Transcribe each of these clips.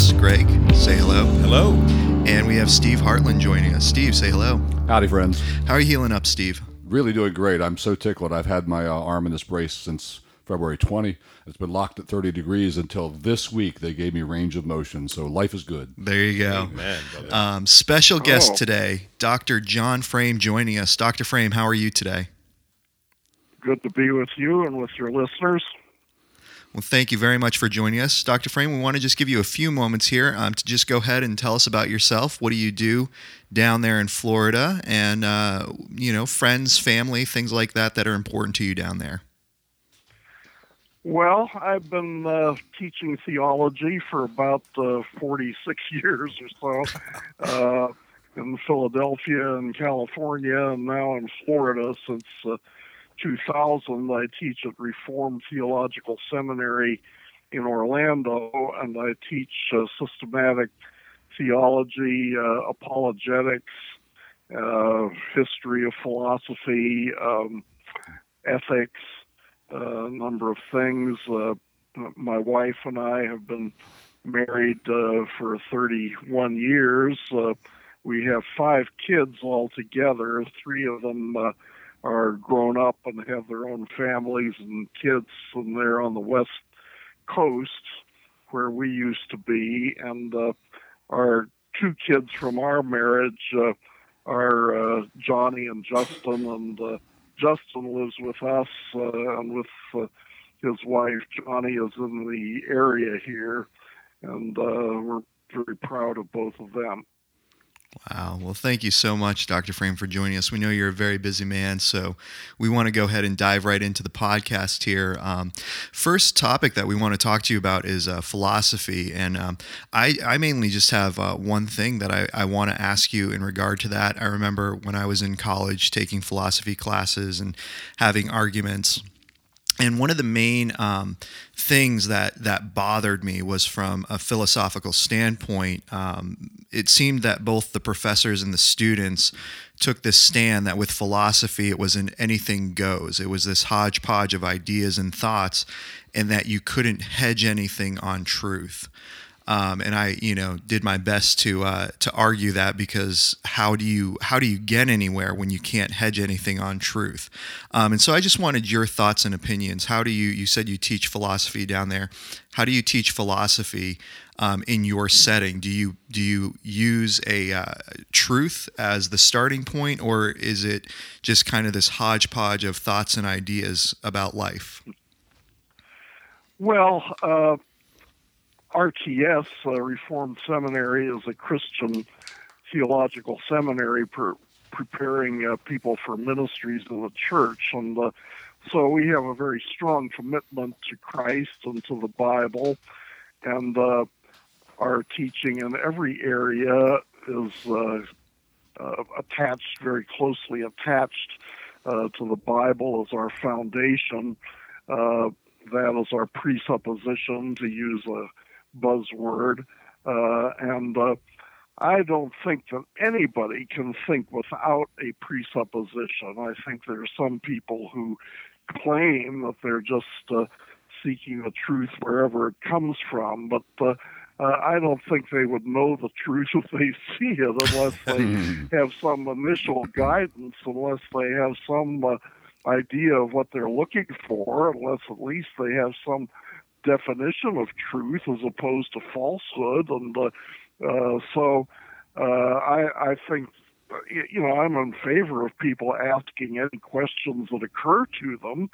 us, Greg. Say hello. Hello. And we have Steve Hartland joining us. Steve, say hello. Howdy, friends. How are you healing up, Steve? Really doing great. I'm so tickled. I've had my uh, arm in this brace since February 20. It's been locked at 30 degrees until this week. They gave me range of motion, so life is good. There you go. Man. Um, special guest Oh. today, Dr. John Frame, joining us. Dr. Frame, how are you today? Good to be with you and with your listeners. Well, thank you very much for joining us, Dr. Frame. We want to just give you a few moments here um, to just go ahead and tell us about yourself. What do you do down there in Florida, and uh, you know, friends, family, things like that that are important to you down there. Well, I've been uh, teaching theology for about uh, 46 years or so uh, in Philadelphia and California, and now in Florida since uh, 2000. I teach at Reformed Theological Seminary in Orlando, and I teach uh, systematic theology, uh, apologetics, uh, history of philosophy, um, ethics, uh, a number of things. Uh, my wife and I have been married uh, for 31 years. We have five kids altogether. Three of them uh, are grown up and have their own families and kids, and they're on the west coast where we used to be. And uh, our two kids from our marriage uh, are uh, Johnny and Justin, and uh, Justin lives with us uh, and with uh, his wife. Johnny is in the area here, and uh, we're very proud of both of them. Wow. Well, thank you so much, Dr. Frame, for joining us. We know you're a very busy man, so we want to go ahead and dive right into the podcast here. Um, first topic that we want to talk to you about is uh, philosophy. And um, I, I mainly just have uh, one thing that I, I want to ask you in regard to that. I remember when I was in college taking philosophy classes and having arguments. And one of the main um, things that that bothered me was from a philosophical standpoint. Um, it seemed that both the professors and the students took this stand that with philosophy it was an anything goes. It was this hodgepodge of ideas and thoughts, and that you couldn't hedge anything on truth. Um, and I, you know, did my best to uh, to argue that because how do you how do you get anywhere when you can't hedge anything on truth? Um, and so I just wanted your thoughts and opinions. How do you you said you teach philosophy down there? How do you teach philosophy um, in your setting? Do you do you use a uh, truth as the starting point, or is it just kind of this hodgepodge of thoughts and ideas about life? Well, uh, RTS, uh, Reformed Seminary, is a Christian theological seminary per, preparing uh, people for ministries in the church. And uh, so we have a very strong commitment to Christ and to the Bible. And uh, our teaching in every area is uh, uh, attached, very closely attached uh, to the Bible as our foundation. That is our presupposition, to use a buzzword. Uh, and uh, I don't think that anybody can think without a presupposition. I think there are some people who claim that they're just uh, seeking the truth wherever it comes from, but uh, uh, I don't think they would know the truth if they see it unless they have some initial guidance, unless they have some uh, idea of what they're looking for, unless at least they have some definition of truth as opposed to falsehood. And uh, uh, so uh, I, I think, you know, I'm in favor of people asking any questions that occur to them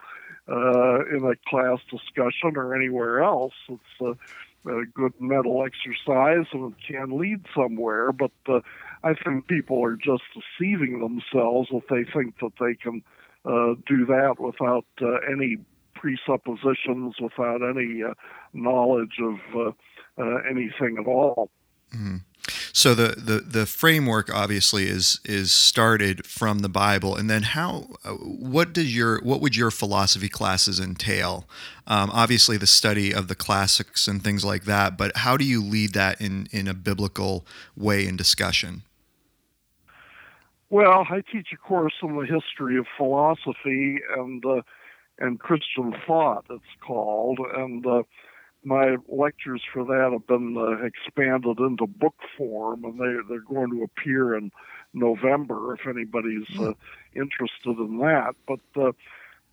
uh, in a class discussion or anywhere else. It's a, a good mental exercise and it can lead somewhere. But uh, I think people are just deceiving themselves if they think that they can uh, do that without uh, any presuppositions, without any uh, knowledge of uh, uh, anything at all. So the, the the framework obviously is is started from the Bible, and then how uh, what does your what would your philosophy classes entail? Um, obviously, the study of the classics and things like that, but how do you lead that in in a biblical way in discussion? Well, I teach a course on the history of philosophy and uh, and Christian thought. It's called, and uh, my lectures for that have been uh, expanded into book form, and they they're going to appear in November if anybody's uh, interested in that. But uh,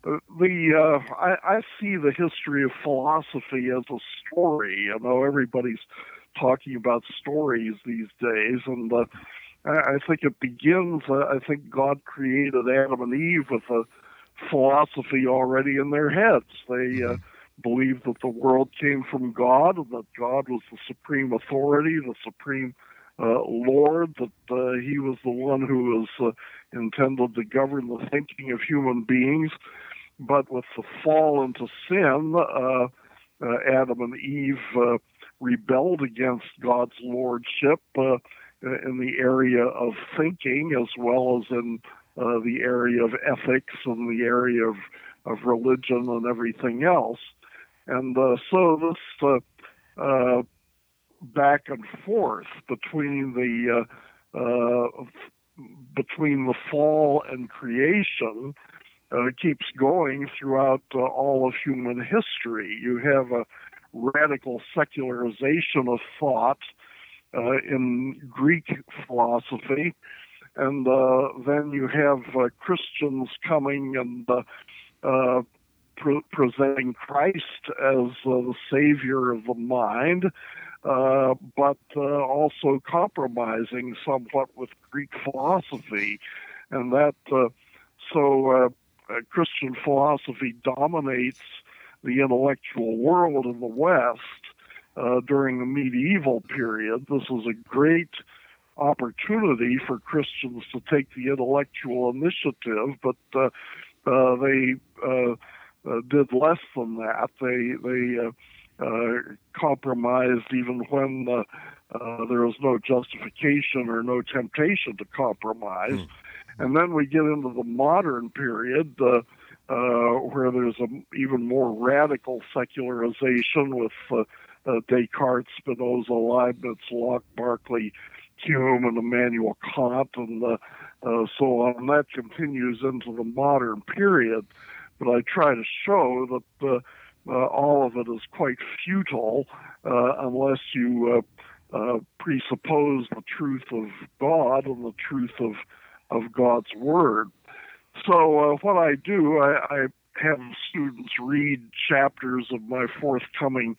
the uh, I, I see the history of philosophy as a story. You know, everybody's talking about stories these days, and uh, I think it begins. Uh, I think God created Adam and Eve with a philosophy already in their heads. They uh, believed that the world came from God, and that God was the supreme authority, the supreme uh, Lord, that uh, He was the one who was uh, intended to govern the thinking of human beings. But with the fall into sin, uh, uh, Adam and Eve uh, rebelled against God's lordship uh, in the area of thinking as well as in uh, the area of ethics and the area of, of religion and everything else. And uh, so this uh, uh, back and forth between the uh, between the fall and creation keeps going throughout all of human history. You have a radical secularization of thought uh, in Greek philosophy, and uh, then you have uh, Christians coming and uh, pre- presenting Christ as the savior of the mind. but also compromising somewhat with Greek philosophy, and that so uh, Christian philosophy dominates the intellectual world in the West uh, during the medieval period. This was a great opportunity for Christians to take the intellectual initiative, but uh, uh, they uh, uh, did less than that. They they compromised even when there was no justification or no temptation to compromise. Mm. And then we get into the modern period uh, uh, where there's an even more radical secularization with uh, uh, Descartes, Spinoza, Leibniz, Locke, Berkeley, Hume, and Immanuel Kant, and uh, uh, so on. And that continues into the modern period. But I try to show that uh, uh, all of it is quite futile uh, unless you presuppose the truth of God and the truth of of God's Word. So, what I do, I, I have students read chapters of my forthcoming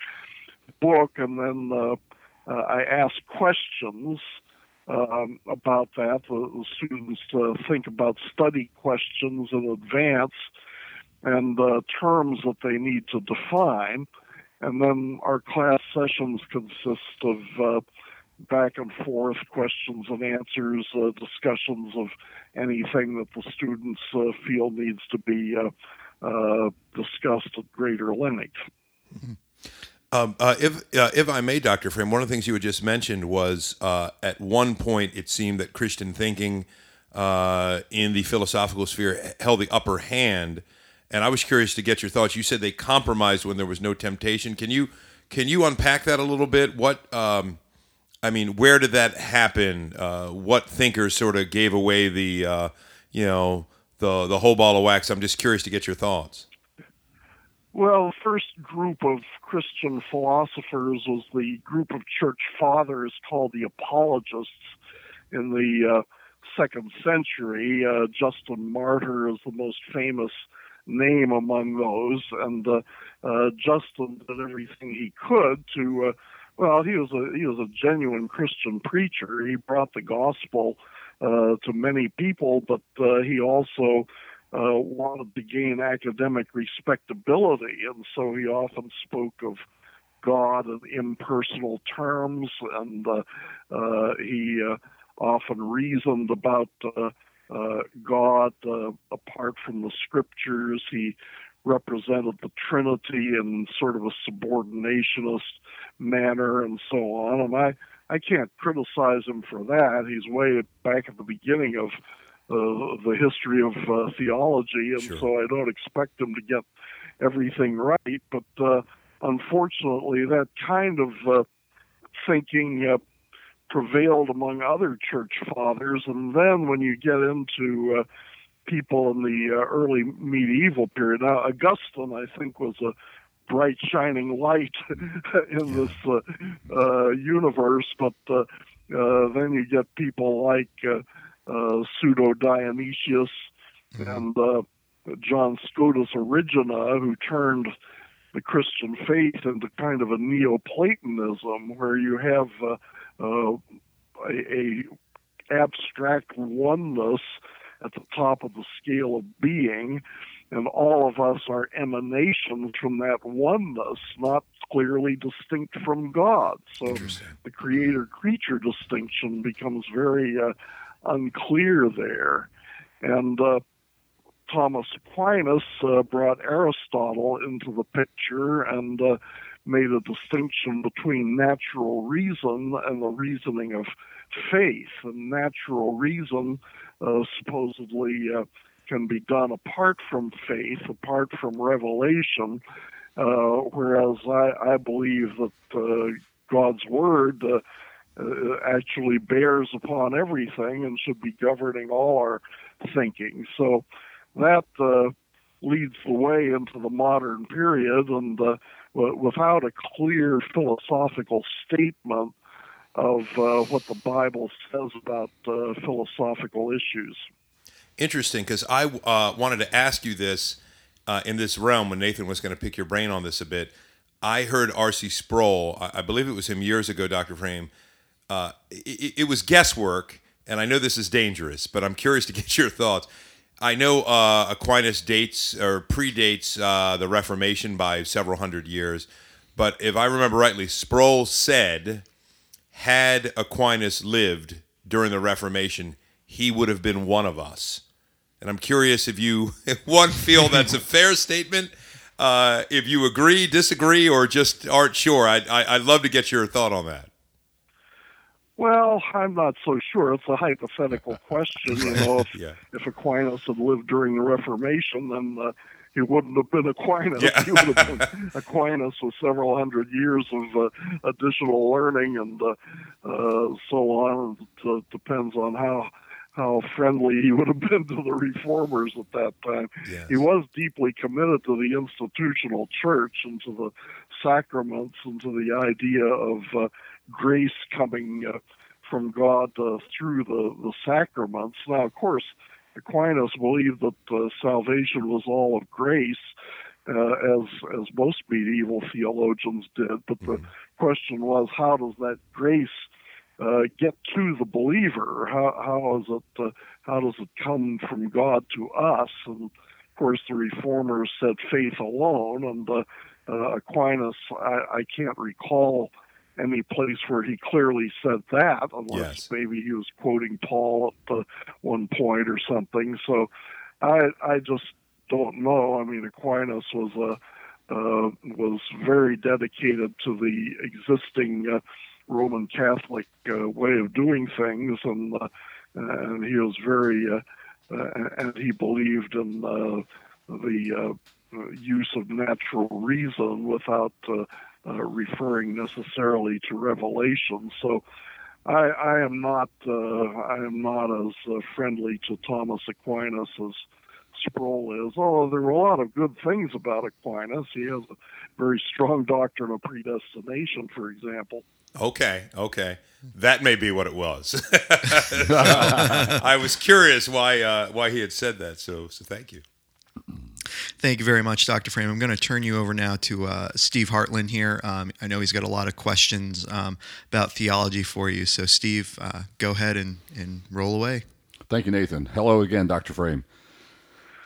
book, and then uh, uh, I ask questions um, about that. The, students uh, think about study questions in advance and uh, terms that they need to define. And then our class sessions consist of uh, back and forth, questions and answers, uh, discussions of anything that the students uh, feel needs to be uh, uh discussed at greater length. Mm-hmm. Um, uh, if uh, if I may, Dr. Frame, one of the things you had just mentioned was at one point it seemed that Christian thinking in the philosophical sphere held the upper hand, and I was curious to get your thoughts. You said they compromised when there was no temptation. Can you can you unpack that a little bit? What um, I mean, where did that happen? Uh, what thinkers sort of gave away the, uh, you know, the the whole ball of wax? I'm just curious to get your thoughts. Well, first group of Christian philosophers was the group of church fathers called the Apologists in the uh, second century. Uh, Justin Martyr is the most famous name among those, and uh, uh, Justin did everything he could to well, he was a he was a genuine Christian preacher. He brought the gospel uh, to many people, but uh, he also uh, wanted to gain academic respectability, and so he often spoke of God in impersonal terms, and uh, uh, he uh, often reasoned about uh, uh, God apart from the scriptures. He represented the Trinity in sort of a subordinationist manner and so on. And I, I can't criticize him for that. He's way back at the beginning of uh, the history of uh, theology, and sure. so I don't expect him to get everything right. But uh, unfortunately, that kind of uh, thinking uh, prevailed among other church fathers. And then when you get into uh, people in the uh, early medieval period. Now, Augustine, I think, was a bright shining light in this uh, uh, universe. But uh, uh, then you get people like uh, uh, Pseudo Dionysius mm-hmm. and uh, John Scotus Erigena, who turned the Christian faith into kind of a Neoplatonism, where you have uh, uh, a, a abstract oneness at the top of the scale of being, and all of us are emanations from that oneness, not clearly distinct from God. So the creator creature distinction becomes very uh, unclear there. And uh, Thomas Aquinas uh, brought Aristotle into the picture and uh, made a distinction between natural reason and the reasoning of faith. And natural reason uh, supposedly uh, can be done apart from faith, apart from revelation, uh, whereas I, I believe that God's Word uh, actually bears upon everything and should be governing all our thinking. So that uh, leads the way into the modern period, and uh, w- without a clear philosophical statement of uh, what the Bible says about uh, philosophical issues. Interesting, because I uh, wanted to ask you this in this realm when Nathan was going to pick your brain on this a bit. I heard R.C. Sproul, I, I believe it was him years ago, Dr. Frame. It, it was guesswork, and I know this is dangerous, but I'm curious to get your thoughts I know uh, Aquinas dates or predates uh, the Reformation by several hundred years, but if I remember rightly, Sproul said, had Aquinas lived during the Reformation, he would have been one of us. And I'm curious if you, if one, feel that's a fair statement, uh, if you agree, disagree, or just aren't sure. I, I, I'd love to get your thought on that. Well, I'm not so sure. It's a hypothetical question. You know, if, yeah. if Aquinas had lived during the Reformation, then uh, he wouldn't have been Aquinas. Yeah. he would have been Aquinas with several hundred years of uh, additional learning and uh, uh, so on. It uh, depends on how how friendly he would have been to the reformers at that time. Yes. He was deeply committed to the institutional church and to the sacraments and to the idea of uh, grace coming uh, from God uh, through the, the sacraments. Now, of course, Aquinas believed that uh, salvation was all of grace, uh, as as most medieval theologians did. But the mm-hmm. question was, how does that grace uh, get to the believer? How how is it? Uh, how does it come from God to us? And of course, the reformers said faith alone, and Aquinas, I, I can't recall any place where he clearly said that, unless yes. maybe he was quoting Paul at the one point or something. So I I just don't know. I mean, Aquinas was a uh, was very dedicated to the existing uh, Roman Catholic uh, way of doing things, and uh, and he was very uh, uh, and he believed in the use of natural reason without uh, referring necessarily to Revelation. So I, I am not uh, I am not as uh, friendly to Thomas Aquinas as Sproul is. Although there were a lot of good things about Aquinas, he has a very strong doctrine of predestination, for example. Okay, okay, that may be what it was. I was curious why uh, why he had said that. So so thank you. Thank you very much, Dr. Frame. I'm going to turn you over now to uh, Steve Hartland here. Um, I know he's got a lot of questions um, about theology for you. So, Steve, uh, go ahead and, and roll away. Thank you, Nathan. Hello again, Dr. Frame.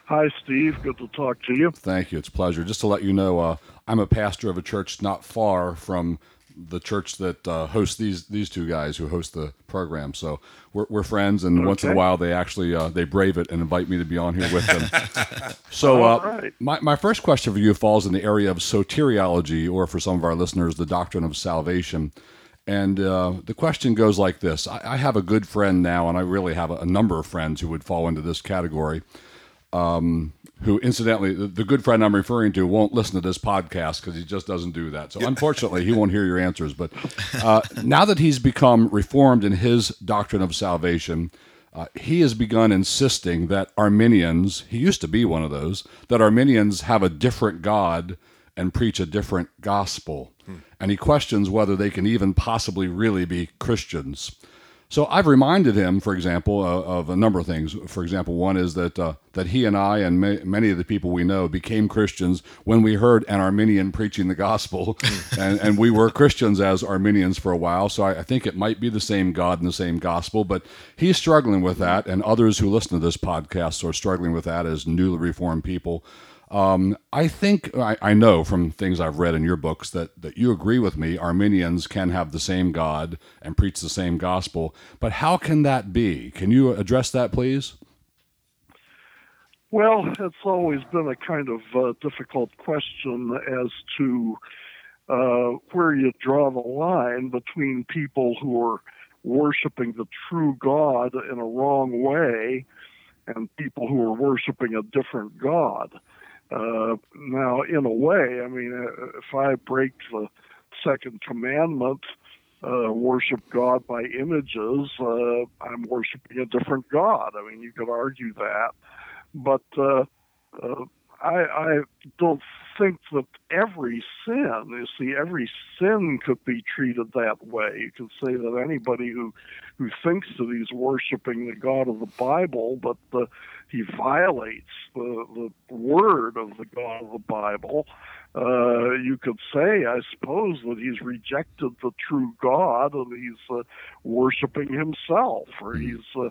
Hi, Steve. Good to talk to you. Thank you. It's a pleasure. Just to let you know, uh, I'm a pastor of a church not far from the church that uh, hosts these these two guys who host the program. So we're, we're friends, and okay. once in a while they actually uh, they brave it and invite me to be on here with them. so uh, right. my my first question for you falls in the area of soteriology, or for some of our listeners, the doctrine of salvation. And uh, the question goes like this: I, I, have a good friend now, and I really have a, a number of friends who would fall into this category. Um, who incidentally the, the, good friend i'm referring to won't listen to this podcast because he just doesn't do that so unfortunately he won't hear your answers but uh, now that he's become reformed in his doctrine of salvation uh, he has begun insisting that arminians he used to be one of those that arminians have a different god and preach a different gospel. And he questions whether they can even possibly really be Christians. So I've reminded him, for example, uh, of a number of things. For example, one is that uh, that he and I and ma- many of the people we know became Christians when we heard an Arminian preaching the gospel, and, and we were Christians as Arminians for a while. So I, I think it might be the same God and the same gospel, but he's struggling with that, and others who listen to this podcast are struggling with that as newly reformed people. Um, I think I, I, know from things I've read in your books that, that you agree with me. Arminians can have the same God and preach the same gospel, but how can that be? Can you address that, please? Well, it's always been a kind of uh, difficult question as to uh, where you draw the line between people who are worshiping the true God in a wrong way and people who are worshiping a different God. Uh, now, in a way, I mean, uh, if I break the second commandment, uh, worship God by images, uh, I'm worshiping a different God. I mean, you could argue that, but uh, uh, I, I don't think that every sin, you see, every sin could be treated that way. You could say that anybody who who thinks that he's worshiping the God of the Bible, but the, he violates the, the word of the God of the Bible, uh, you could say, I suppose, that he's rejected the true God and he's uh, worshiping himself, or hmm. he's uh,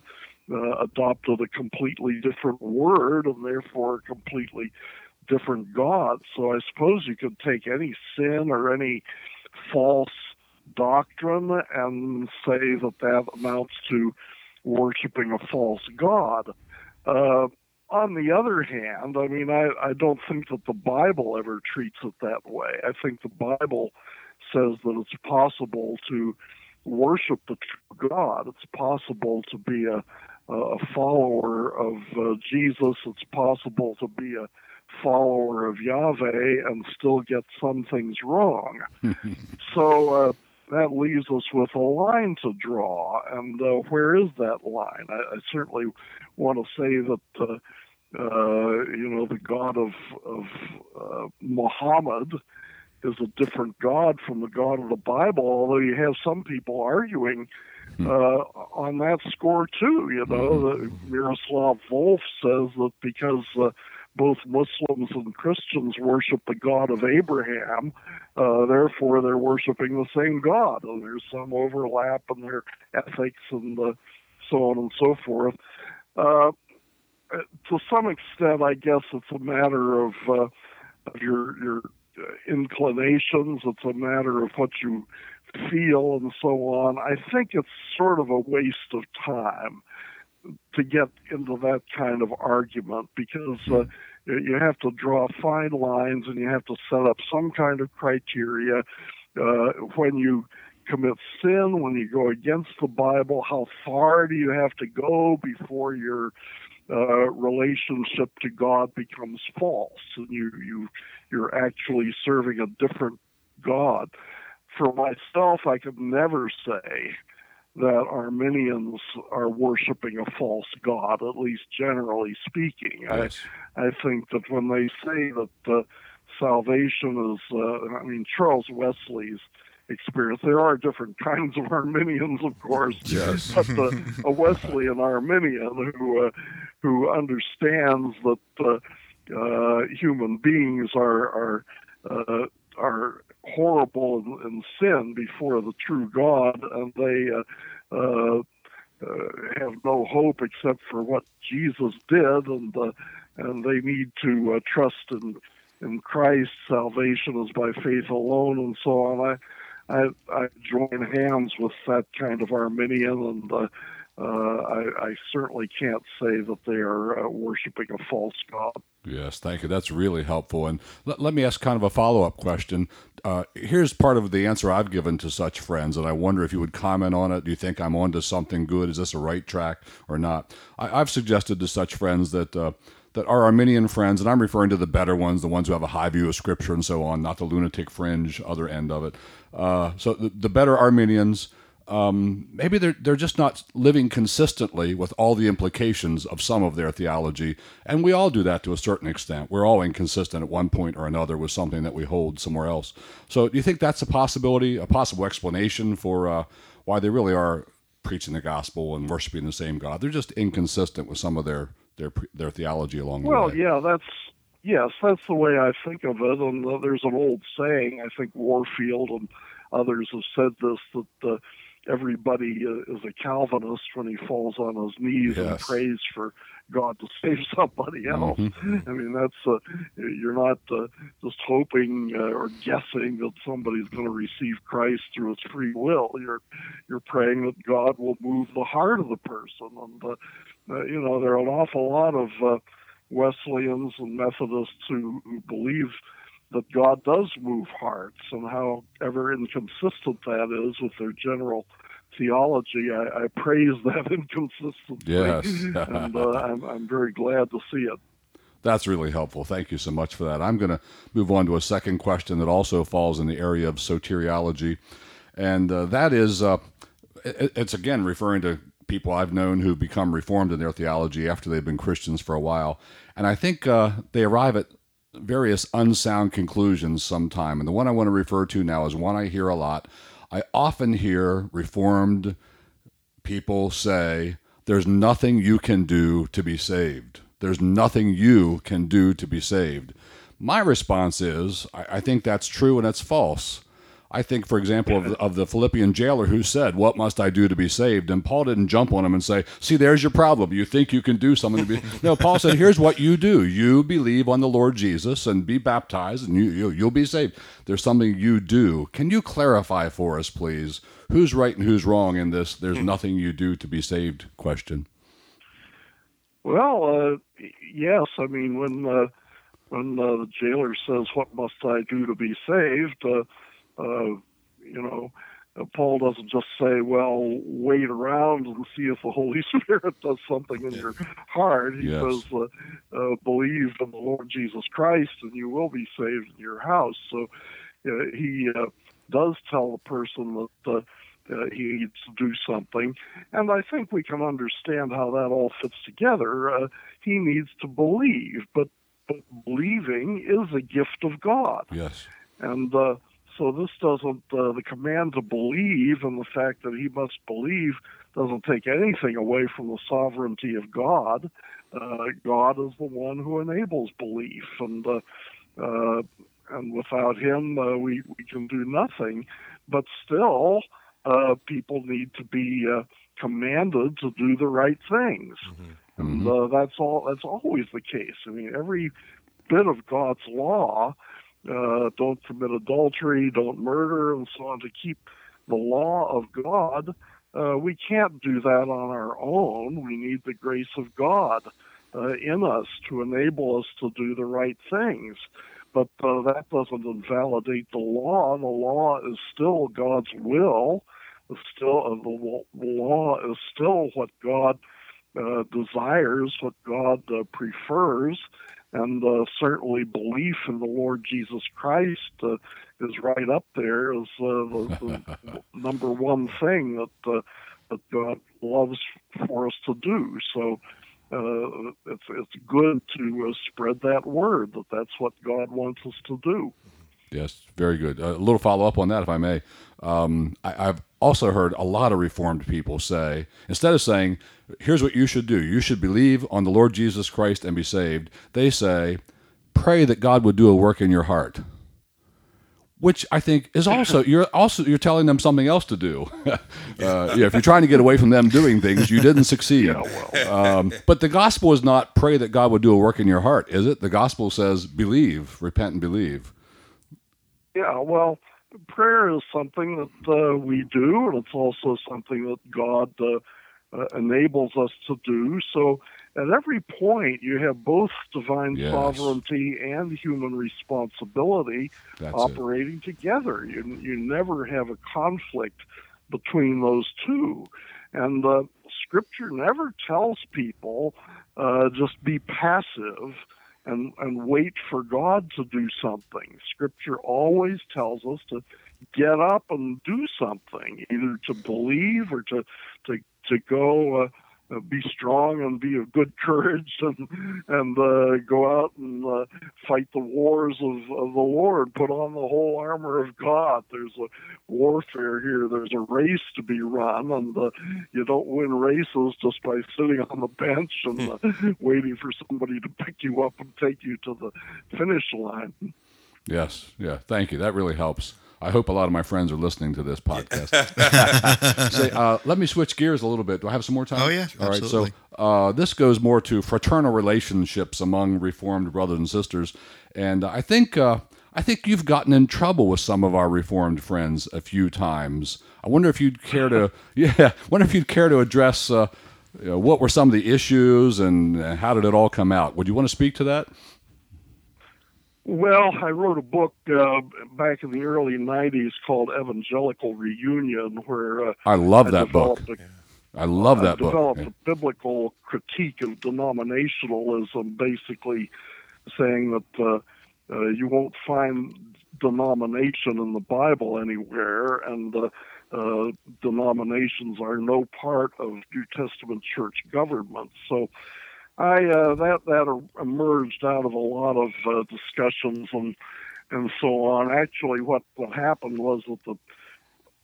uh, adopted a completely different word and therefore a completely different gods. So I suppose you could take any sin or any false doctrine and say that that amounts to worshiping a false God. Uh, on the other hand, I mean, I, I don't think that the Bible ever treats it that way. I think the Bible says that it's possible to worship the true God. It's possible to be a, a follower of uh, Jesus. It's possible to be a follower of Yahweh and still get some things wrong. so uh, that leaves us with a line to draw. And uh, where is that line? I, I certainly want to say that. Uh, uh, you know, the God of of uh, Muhammad is a different God from the God of the Bible. Although you have some people arguing hmm. uh, on that score too. You know, hmm. Miroslav Volf says that because uh, both Muslims and Christians worship the God of Abraham. Uh, therefore, they're worshiping the same God, and there's some overlap in their ethics and uh, so on and so forth. Uh, to some extent, I guess it's a matter of, uh, of your your inclinations. It's a matter of what you feel and so on. I think it's sort of a waste of time to get into that kind of argument because uh, you have to draw fine lines and you have to set up some kind of criteria uh, when you commit sin, when you go against the Bible. How far do you have to go before your uh, relationship to God becomes false, and you you you're actually serving a different God? For myself, I could never say that Arminians are worshiping a false god, at least generally speaking. Yes. I, I think that when they say that uh, salvation is, uh, I mean, Charles Wesley's experience, there are different kinds of Arminians, of course, yes. but uh, a Wesleyan Arminian who, uh, who understands that uh, uh, human beings are, are, uh, are horrible in sin before the true God, and they uh, uh, uh, have no hope except for what Jesus did, and uh, and they need to trust in in Christ. Salvation is by faith alone, and so on. I I, I join hands with that kind of Arminian, and uh, I, I, certainly can't say that they are uh, worshiping a false god. Yes, thank you. That's really helpful. And let, let me ask kind of a follow up question. Uh, here's part of the answer I've given to such friends, and I wonder if you would comment on it. Do you think I'm onto something good? Is this a right track or not? I, have suggested to such friends that. Uh, that are Arminian friends, and I'm referring to the better ones, the ones who have a high view of Scripture and so on, not the lunatic fringe other end of it. Uh, so the, the better Arminians, um, maybe they're they're just not living consistently with all the implications of some of their theology, and we all do that to a certain extent. We're all inconsistent at one point or another with something that we hold somewhere else. So, do you think that's a possibility, a possible explanation for uh, why they really are preaching the gospel and worshiping the same God? They're just inconsistent with some of their their their theology along the well, way. Well, yeah, that's yes, that's the way I think of it. And uh, there's an old saying. I think Warfield and others have said this that. Uh, everybody is a Calvinist when he falls on his knees yes. and prays for God to save somebody else. Mm-hmm. I mean, that's uh, you're not uh, just hoping uh, or guessing that somebody's going to receive Christ through his free will. You're you're praying that God will move the heart of the person, and uh, uh, you know there are an awful lot of uh, Wesleyans and Methodists who, who believe that God does move hearts and however inconsistent that is with their general theology. I, I praise that inconsistency. Yes. and uh, I'm, I'm very glad to see it. That's really helpful. Thank you so much for that. I'm going to move on to a second question that also falls in the area of soteriology. And uh, that is, uh, it, it's again referring to people I've known who become reformed in their theology after they've been Christians for a while. And I think uh, they arrive at various unsound conclusions sometime. And the one I want to refer to now is one I hear a lot. I often hear Reformed people say, There's nothing you can do to be saved. There's nothing you can do to be saved. My response is, I, I think that's true and it's false. I think, for example, of of the, Philippian jailer who said, What must I do to be saved? And Paul didn't jump on him and say, See, there's your problem. You think you can do something to be. no, Paul said, Here's what you do you believe on the Lord Jesus and be baptized, and you, you, you'll be saved. There's something you do. Can you clarify for us, please, who's right and who's wrong in this there's nothing you do to be saved question? Well, uh, yes. I mean, when, uh, when uh, the jailer says, What must I do to be saved? Uh, you know, uh, Paul doesn't just say, well, wait around and see if the Holy Spirit does something in your heart. He yes. says, uh, uh, believe in the Lord Jesus Christ and you will be saved in your house. So uh, he uh, does tell the person that uh, uh, he needs to do something. And I think we can understand how that all fits together. Uh, he needs to believe, but, but believing is a gift of God. Yes. And uh, so this doesn't, uh, the command to believe and the fact that he must believe doesn't take anything away from the sovereignty of God. Uh, God is the one who enables belief, and uh, uh, and without Him, uh, we we can do nothing. But still, uh, people need to be uh, commanded to do the right things, mm-hmm. and uh, that's all. That's always the case. I mean, every bit of God's law uh, don't commit adultery, don't murder, and so on to keep the law of God. Uh, we can't do that on our own. We need the grace of God uh, in us to enable us to do the right things. But uh, that doesn't invalidate the law. The law is still God's will. Still uh, the law is still what God uh, desires, what God uh, prefers, and uh, certainly belief in the Lord Jesus Christ uh, is right up there as uh, the, the number one thing that uh, that God loves for us to do. So uh, it's it's good to uh, spread that word that that's what God wants us to do. Yes, very good. A little follow up on that, if I may. Um, I, have also heard a lot of Reformed people say, instead of saying, here's what you should do, you should believe on the Lord Jesus Christ and be saved, they say, pray that God would do a work in your heart. Which I think is also you're also you're telling them something else to do. uh, yeah, if you're trying to get away from them doing things, you didn't succeed. Yeah, well. um, but the gospel is not pray that God would do a work in your heart, is it? The gospel says believe, repent, and believe. Yeah, well, prayer is something that uh, we do, and it's also something that God uh, uh, enables us to do. So at every point, you have both divine yes. sovereignty and human responsibility That's operating it. together. You, you never have a conflict between those two. And uh, Scripture never tells people uh, just be passive and, and wait for God to do something. Scripture always tells us to get up and do something, either to believe or to to to go uh, uh, be strong and be of good courage and and uh, go out and uh, fight the wars of, of the Lord. Put on the whole armor of God. There's a warfare here. There's a race to be run, and uh, you don't win races just by sitting on the bench and uh, waiting for somebody to pick you up and take you to the finish line. Yes, yeah. Thank you. That really helps. I hope a lot of my friends are listening to this podcast. Say, uh, let me switch gears a little bit. Do I have some more time? Oh, yeah, All right. absolutely. So uh, this goes more to fraternal relationships among Reformed brothers and sisters, and I think uh, I think you've gotten in trouble with some of our Reformed friends a few times. I wonder if you'd care to, yeah, wonder if you'd care to address. Uh, you know, what were some of the issues and how did it all come out? Would you want to speak to that? Well, I wrote a book uh, back in the early '90s called Evangelical Reunion, where uh, I love I that book. a I love I that book. developed a biblical critique of denominationalism, basically saying that uh, uh, you won't find denomination in the Bible anywhere, and uh, uh, denominations are no part of New Testament church government. So. I uh, that that emerged out of a lot of uh, discussions and and so on. Actually, what what happened was that the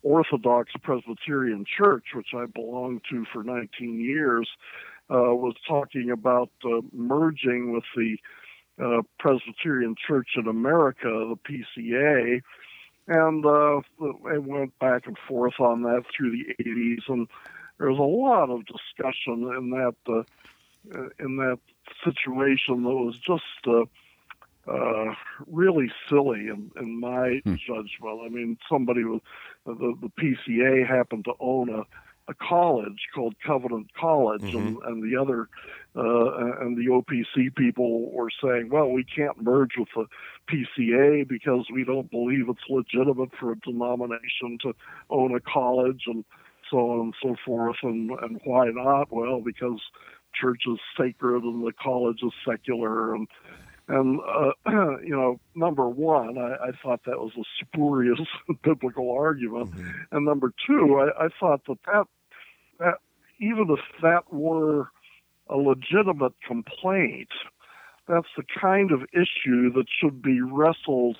Orthodox Presbyterian Church, which I belonged to for 19 years, uh, was talking about uh, merging with the uh, Presbyterian Church in America, the PCA, and uh, it went back and forth on that through the 80s, and there was a lot of discussion in that in that situation that was just. Uh, uh, really silly in, in my judgment. I mean, somebody with the, the PCA happened to own a, a college called Covenant College, and, and the other uh, and the OPC people were saying, well, we can't merge with the PCA because we don't believe it's legitimate for a denomination to own a college, and so on and so forth. And and why not? Well, because church is sacred and the college is secular and and uh, you know, number one, I, I thought that was a spurious biblical argument, and number two, I, I thought that, that that even if that were a legitimate complaint, that's the kind of issue that should be wrestled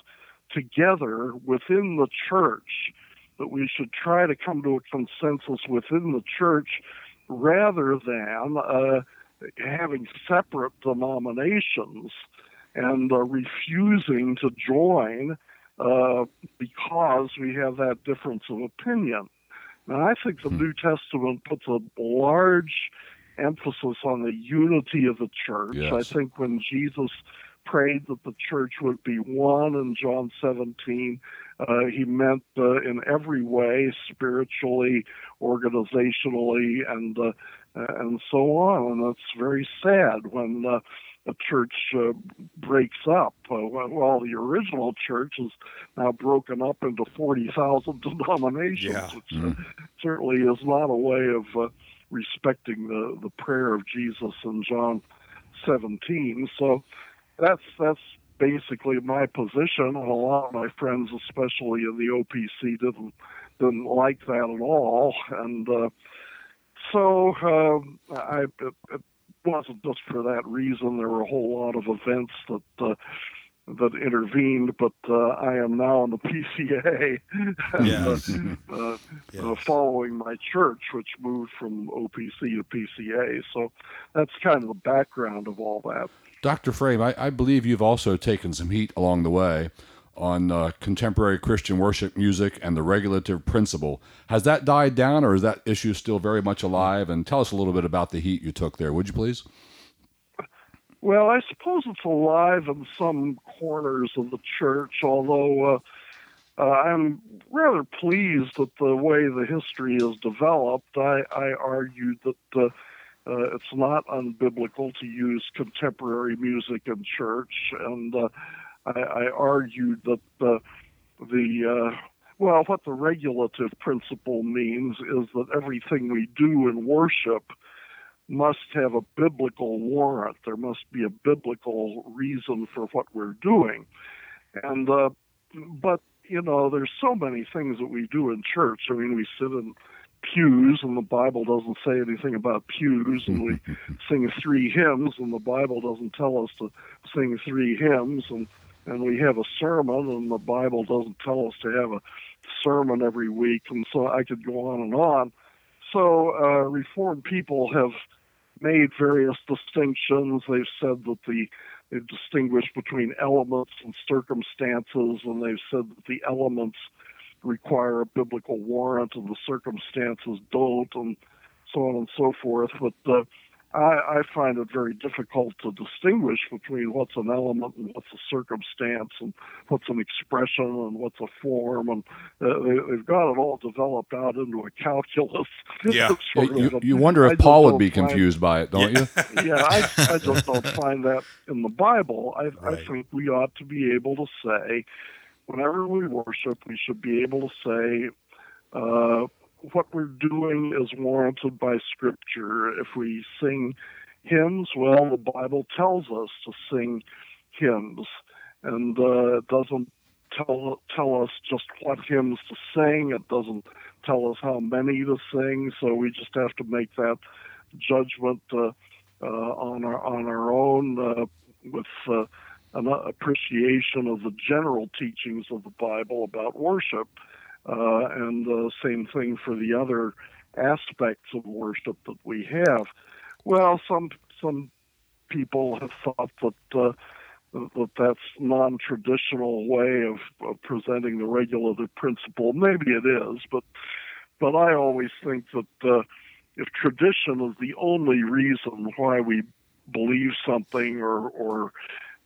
together within the church. That we should try to come to a consensus within the church rather than uh, having separate denominations and uh, refusing to join uh, because we have that difference of opinion. And I think the New Testament puts a large emphasis on the unity of the church. Yes. I think when Jesus prayed that the church would be one in John 17, uh, he meant uh, in every way, spiritually, organizationally, and uh, and so on. And it's very sad when uh, a church uh, breaks up. Uh, well, the original church is now broken up into 40,000 denominations, Yeah. which uh, certainly is not a way of uh, respecting the, the prayer of Jesus in John 17. So that's that's basically my position, and a lot of my friends, especially in the OPC, didn't didn't like that at all, and uh, so um, I. It, it wasn't just for that reason. There were a whole lot of events that uh, that intervened, but uh, I am now in the PCA, and, uh, uh, Yes. uh, following my church, which moved from OPC to PCA. So that's kind of the background of all that. Dr. Frame, I, I believe you've also taken some heat along the way on uh, contemporary Christian worship music and the regulative principle. Has that died down, or is that issue still very much alive? And tell us a little bit about the heat you took there, would you please? Well, I suppose it's alive in some corners of the church, although uh, uh, I'm rather pleased at the way the history is developed. I, I argued that uh, it's not unbiblical to use contemporary music in church, and uh, I, I argued that uh, the uh, well, what the regulative principle means is that everything we do in worship must have a biblical warrant. There must be a biblical reason for what we're doing. And uh, but you know, there's so many things that we do in church. I mean, we sit in pews, and the Bible doesn't say anything about pews, and we sing three hymns, and the Bible doesn't tell us to sing three hymns, and and we have a sermon, and the Bible doesn't tell us to have a sermon every week, and so I could go on and on. So uh, Reformed people have made various distinctions. They've said that the they've distinguished between elements and circumstances, and they've said that the elements require a biblical warrant and the circumstances don't, and so on and so forth. But uh, I, I find it very difficult to distinguish between what's an element and what's a circumstance, and what's an expression and what's a form, and uh, they, they've got it all developed out into a calculus. Yeah. Sort You, of, you wonder if just Paul would don't be find- confused by it, don't you? yeah, I, I just don't find that in the Bible. I, I think we ought to be able to say, whenever we worship, we should be able to say, uh, what we're doing is warranted by Scripture. If we sing hymns, well, the Bible tells us to sing hymns, and uh, it doesn't tell tell us just what hymns to sing. It doesn't tell us how many to sing. So we just have to make that judgment uh, uh, on our on our own uh, with uh, an appreciation of the general teachings of the Bible about worship, uh, and the same thing for the other aspects of worship that we have. Well, some some people have thought that. Uh, that that's non-traditional way of, of presenting the regulative principle. Maybe it is, but but I always think that uh, if tradition is the only reason why we believe something, or or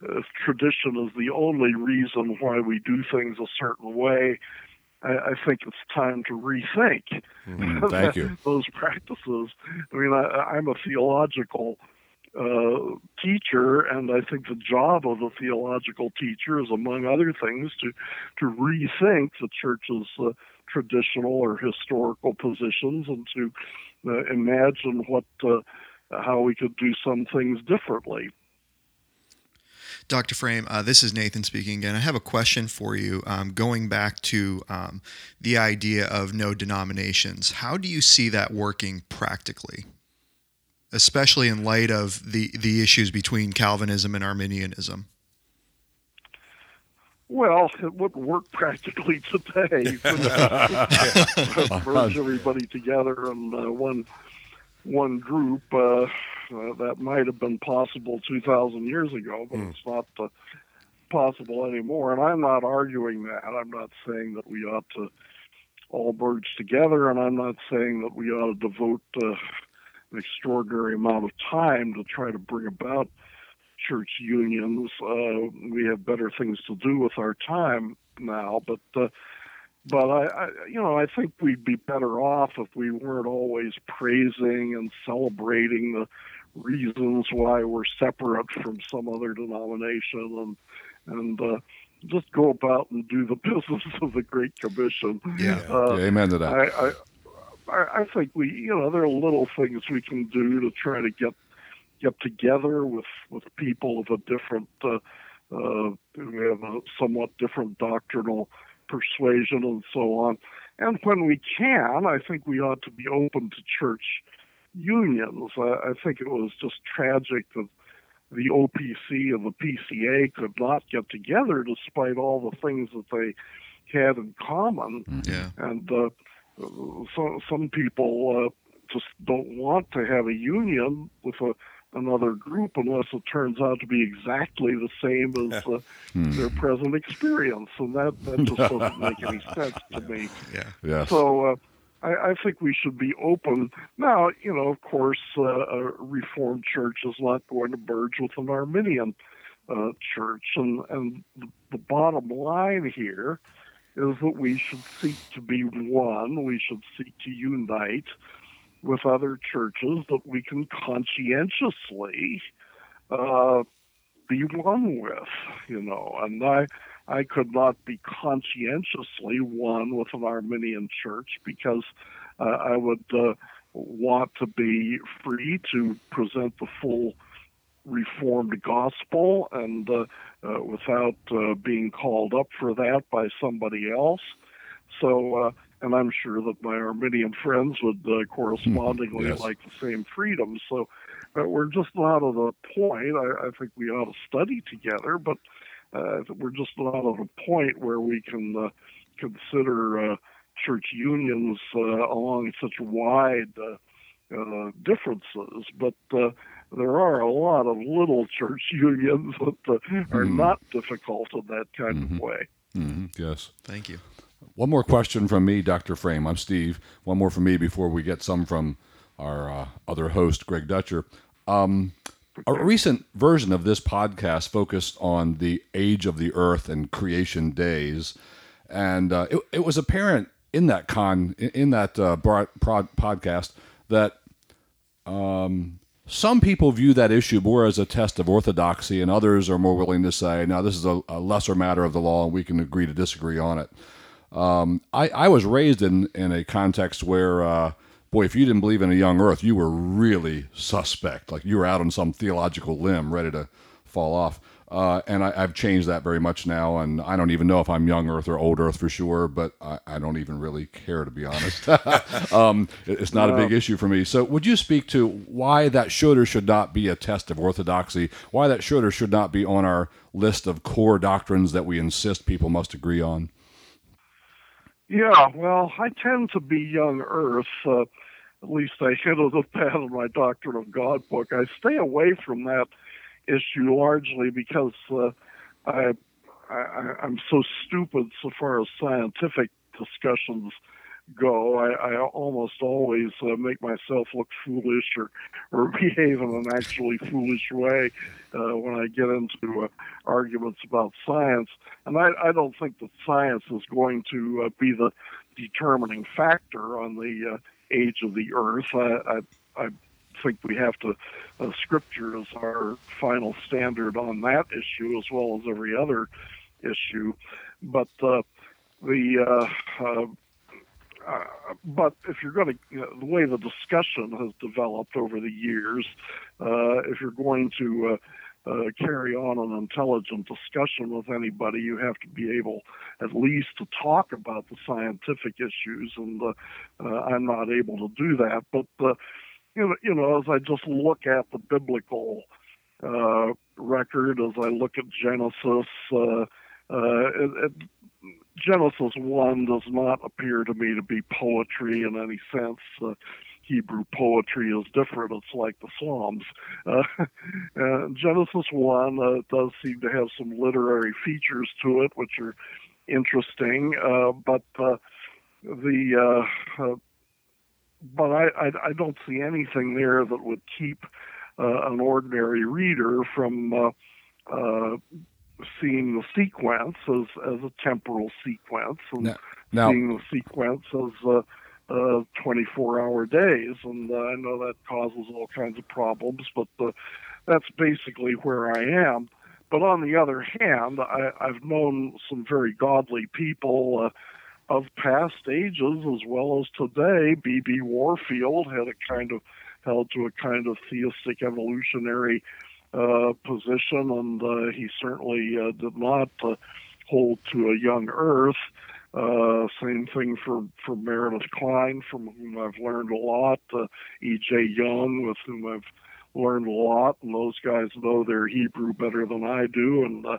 if tradition is the only reason why we do things a certain way, I, I think it's time to rethink Mm, thank you. those practices. I mean, I, I'm a theological uh, teacher, and I think the job of a theological teacher is, among other things, to to rethink the church's uh, traditional or historical positions and to uh, imagine what uh, how we could do some things differently. Dr. Frame, uh, this is Nathan speaking again. I have a question for you. Um, going back to um, the idea of no denominations, how do you see that working practically, especially in light of the the issues between Calvinism and Arminianism? Well, it wouldn't work practically today. You merge everybody together in uh, one one group. Uh, uh, that might have been possible 2,000 years ago, but it's not uh, possible anymore. And I'm not arguing that. I'm not saying that we ought to all merge together, and I'm not saying that we ought to devote uh, an extraordinary amount of time to try to bring about church unions. Uh, we have better things to do with our time now, but uh, but I, I, you know, I think we'd be better off if we weren't always praising and celebrating the reasons why we're separate from some other denomination and and uh, just go about and do the business of the Great Commission. Yeah. Uh, Yeah, amen to that. I, I I I think we you know there are little things we can do to try to get get together with with people of a different uh, uh, who have a somewhat different doctrinal persuasion and so on. And when we can, I think we ought to be open to church unions. I, I think it was just tragic that the OPC and the PCA could not get together despite all the things that they had in common Yeah. and uh, so, some people uh, just don't want to have a union with a, another group unless it turns out to be exactly the same as uh, their present experience, and that, that just doesn't make any sense to me. Yeah. yes. So uh, I, I think we should be open. Now, you know, of course, uh, a Reformed church is not going to merge with an Arminian uh, church, and and the, bottom line here is that we should seek to be one. We should seek to unite with other churches that we can conscientiously uh, be one with. You know, and I. I could not be conscientiously one with an Arminian church because uh, I would uh, want to be free to present the full reformed gospel and uh, uh, without uh, being called up for that by somebody else. So, uh, and I'm sure that my Arminian friends would uh, correspondingly Yes. like the same freedom. So, we're just not at a point. I, I think we ought to study together, but uh, we're just not at a point where we can uh, consider uh, church unions uh, along such wide uh, uh, differences. But uh, there are a lot of little church unions that uh, are Mhm. not difficult in that kind Mhm. of way. hmm Yes. Thank you. One more question from me, Dr. Frame. I'm Steve. One more from me before we get some from our uh, other host, Greg Dutcher. Um, a recent version of this podcast focused on the age of the earth and creation days. And uh, it, it was apparent in that con in that uh, broad, prod, podcast that um, some people view that issue more as a test of orthodoxy, and others are more willing to say, "No, this is a, a lesser matter of the law, and we can agree to disagree on it." Um, I, I was raised in, in a context where, uh, boy, if you didn't believe in a young earth, you were really suspect. Like you were out on some theological limb ready to fall off. Uh, and I, I've changed that very much now. And I don't even know if I'm young earth or old earth for sure, but I, I don't even really care, to be honest. um, it- it's not a big issue for me. So, would you speak to why that should or should not be a test of orthodoxy? Why that should or should not be on our list of core doctrines that we insist people must agree on? Yeah, well, I tend to be young Earth. Uh, at least I hinted at that in my Doctrine of God book. I stay away from that issue largely because uh, I, I I'm so stupid so far as scientific discussions go. I, I almost always uh, make myself look foolish or, or behave in an actually foolish way uh, when I get into uh, arguments about science. And I, I don't think that science is going to uh, be the determining factor on the uh, age of the Earth. I, I, I think we have to, uh, Scripture is our final standard on that issue as well as every other issue. But uh, the uh, uh, uh, but if you're going to, you know, the way the discussion has developed over the years, uh, if you're going to uh, uh, carry on an intelligent discussion with anybody, you have to be able at least to talk about the scientific issues, and uh, I'm not able to do that. But you know, you know, as I just look at the biblical uh, record, as I look at Genesis, it, it, Genesis 1 does not appear to me to be poetry in any sense. Uh, Hebrew poetry is different. It's like the Psalms. Uh, uh, Genesis 1 uh, does seem to have some literary features to it, which are interesting, uh, but the but I, I, I don't see anything there that would keep an ordinary reader from uh, seeing the sequence as, as a temporal sequence and Now- now- seeing the sequence as uh, uh, 24 hour days. And uh, I know that causes all kinds of problems, but uh, that's basically where I am. But on the other hand, I, I've known some very godly people uh, of past ages as well as today. B.B. Warfield had a kind of held to a kind of theistic evolutionary uh, position, and uh, he certainly uh, did not uh, hold to a young Earth. Uh, same thing for, for Meredith Kline, from whom I've learned a lot. Uh, E.J. Young, with whom I've learned a lot, and those guys know their Hebrew better than I do. And uh,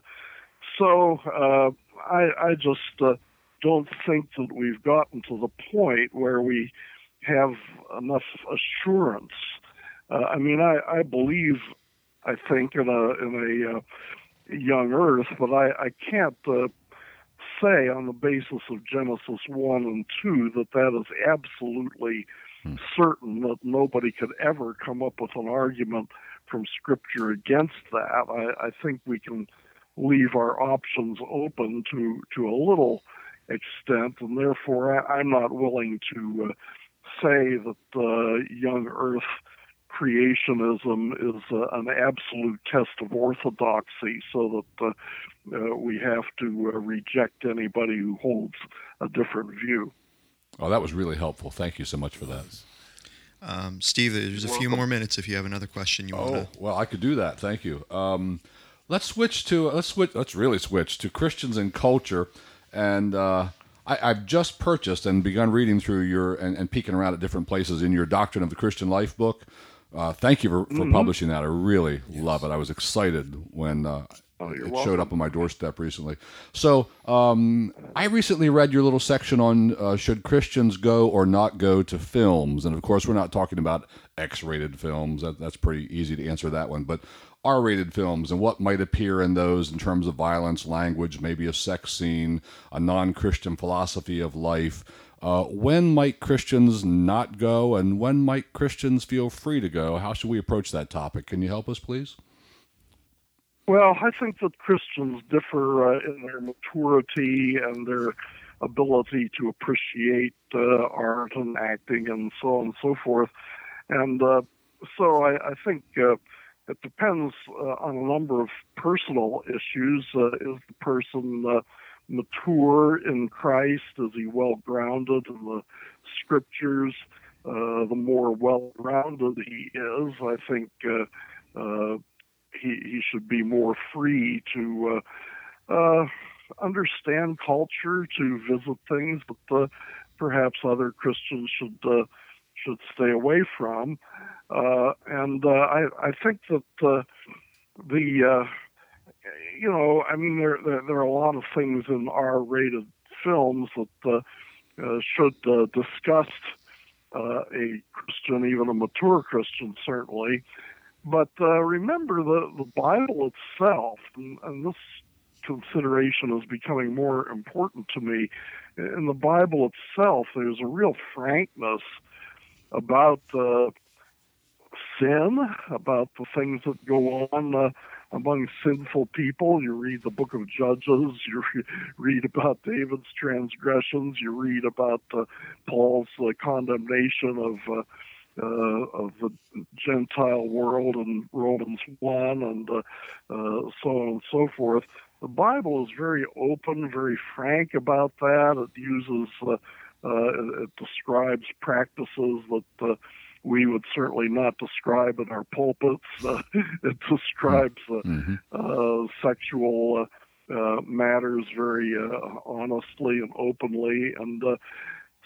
so uh, I, I just uh, don't think that we've gotten to the point where we have enough assurance. Uh, I mean, I, I believe, I think, in a in a uh, young Earth, but I, I can't uh, say on the basis of Genesis one and two that that is absolutely certain that nobody could ever come up with an argument from Scripture against that. I, I think we can leave our options open to to a little extent, and therefore I, I'm not willing to uh, say that uh, young Earth creationism is uh, an absolute test of orthodoxy, so that uh, uh, we have to uh, reject anybody who holds a different view. Oh, that was really helpful. Thank you so much for that. Um, Steve, there's a few more minutes if you have another question you want Oh, well, I could do that. Thank you. Um, let's switch to let's switch. Let's really switch to Christians and culture. And uh, I, I've just purchased and begun reading through your and, and peeking around at different places in your Doctrine of the Christian Life book. Uh, thank you for, for publishing that. I really love it. I was excited when uh, Oh, it welcome. showed up on my doorstep recently. So um, I recently read your little section on uh, should Christians go or not go to films, and of course we're not talking about X-rated films. That, that's pretty easy to answer that one, but R-rated films and what might appear in those in terms of violence, language, maybe a sex scene, a non-Christian philosophy of life. Uh, when might Christians not go, and when might Christians feel free to go? How should we approach that topic? Can you help us, please? Well, I think that Christians differ uh, in their maturity and their ability to appreciate uh, art and acting and so on and so forth. And uh, so I, I think uh, it depends uh, on a number of personal issues. Is the person mature in Christ? Is he well grounded in the scriptures? Uh, the more well rounded he is, I think. Uh, uh, he, he should be more free to uh, uh, understand culture, to visit things that uh, perhaps other Christians should should stay away from. And I, I think that the you know, I mean, there, there there are a lot of things in R-rated films that uh, uh, should uh, disgust uh, a Christian, even a mature Christian, certainly. But remember the, the Bible itself, and, and this consideration is becoming more important to me. In the Bible itself, there's a real frankness about uh, sin, about the things that go on uh, among sinful people. You read the book of Judges, you re- read about David's transgressions, you read about uh, Paul's uh, condemnation of. Uh, uh, of the Gentile world in Romans 1 and uh, uh, so on and so forth. The Bible is very open, very frank about that. It uses, uh, uh, it describes practices that uh, we would certainly not describe in our pulpits. Uh, it describes uh, Mm-hmm. uh, sexual uh, uh, matters very uh, honestly and openly. And uh,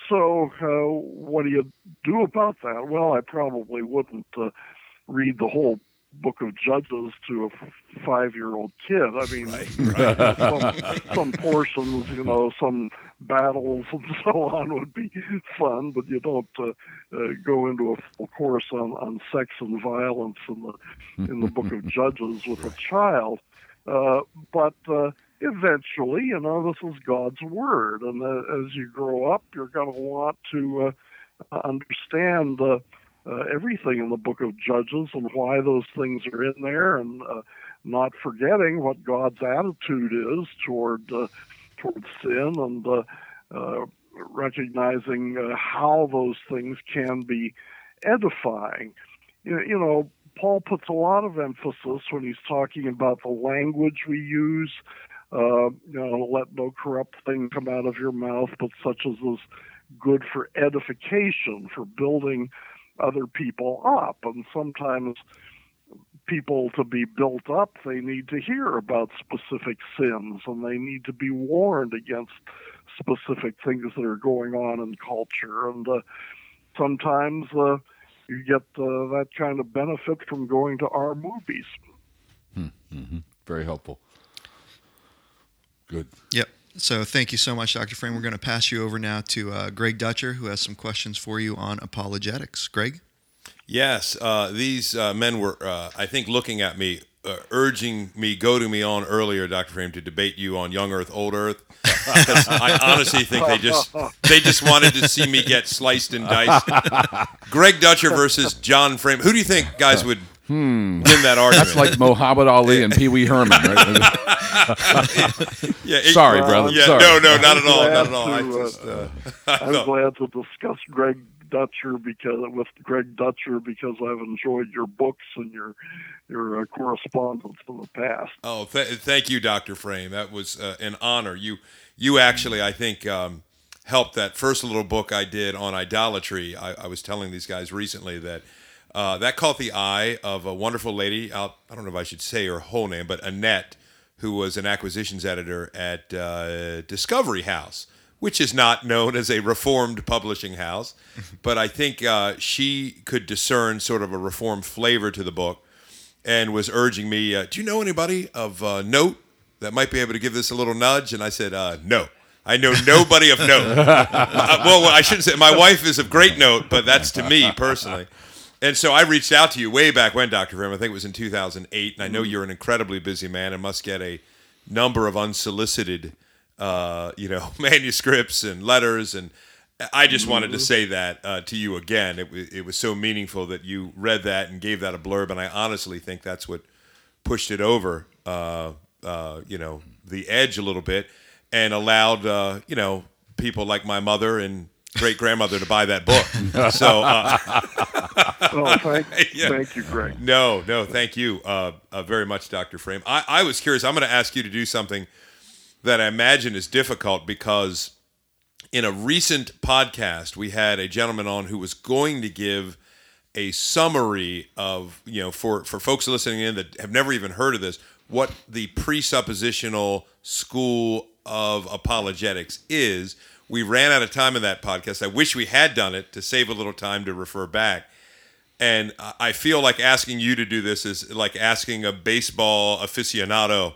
so, uh, what do you do about that? Well, I probably wouldn't uh, read the whole book of Judges to a five-year-old kid. I mean, some, some portions, you know, some battles and so on would be fun, but you don't uh, uh, go into a full course on, on sex and violence in the in the book of Judges with a child. Uh, but uh, eventually, you know, this is God's word, and uh, as you grow up, you're going to want to uh, understand uh, uh, everything in the book of Judges and why those things are in there, and uh, not forgetting what God's attitude is toward uh, toward sin, and uh, uh, recognizing uh, how those things can be edifying. You, you know, Paul puts a lot of emphasis when he's talking about the language we use. Uh, you know, let no corrupt thing come out of your mouth, but such as is good for edification, for building other people up. And sometimes people to be built up, they need to hear about specific sins and they need to be warned against specific things that are going on in culture. And uh, sometimes uh, you get uh, that kind of benefit from going to our movies. Very helpful. Good. Yep. So thank you so much, Dr. Frame. We're going to pass you over now to uh, Greg Dutcher, who has some questions for you on apologetics. Greg? Yes, uh, these uh, men were, uh, I think, looking at me, uh, urging me, goading me on earlier, Doctor Frame, to debate you on Young Earth, Old Earth. I honestly think they just they just wanted to see me get sliced and diced. Greg Dutcher versus John Frame. Who do you think guys would win that argument? That's like Muhammad Ali and Pee Wee Herman, right? yeah, it- Sorry, Well, brother. Yeah, Sorry. no, no, not at all, not at all. I to, uh, just, uh, I'm no. glad to discuss Greg Dutcher because with Greg Dutcher because I've enjoyed your books and your your uh, correspondence in the past. Oh, th- thank you, Doctor Frame. That was uh, an honor. You, you actually, I think, um, helped that first little book I did on idolatry. I, I was telling these guys recently that uh, that caught the eye of a wonderful lady. I'll, I don't know if I should say her whole name, but Annette, who was an acquisitions editor at uh, Discovery House, which is not known as a reformed publishing house. but I think uh, she could discern sort of a reformed flavor to the book and was urging me, uh, Do you know anybody of uh, note that might be able to give this a little nudge? And I said, uh, No. I know nobody of note. Uh, well, I shouldn't say my wife is of great note, but that's to me personally. And so I reached out to you way back when, Dr. Frame. I think it was in 2008. And I know you're an incredibly busy man and must get a number of unsolicited, uh, you know, manuscripts and letters. And I just wanted to say that uh, to you again. It, w- it was so meaningful that you read that and gave that a blurb. And I honestly think that's what pushed it over, uh, uh, you know, the edge a little bit and allowed, uh, you know, people like my mother and great grandmother to buy that book. So, uh, Oh, thank, Yeah. thank you, Greg. no, no, thank you uh, uh, very much, Dr. Frame. I, I was curious. I'm going to ask you to do something that I imagine is difficult because in a recent podcast, we had a gentleman on who was going to give a summary of, you know, for, for folks listening in that have never even heard of this, what the presuppositional school of apologetics is. We ran out of time in that podcast. I wish we had done it to save a little time to refer back. And I- feel like asking you to do this is like asking a baseball aficionado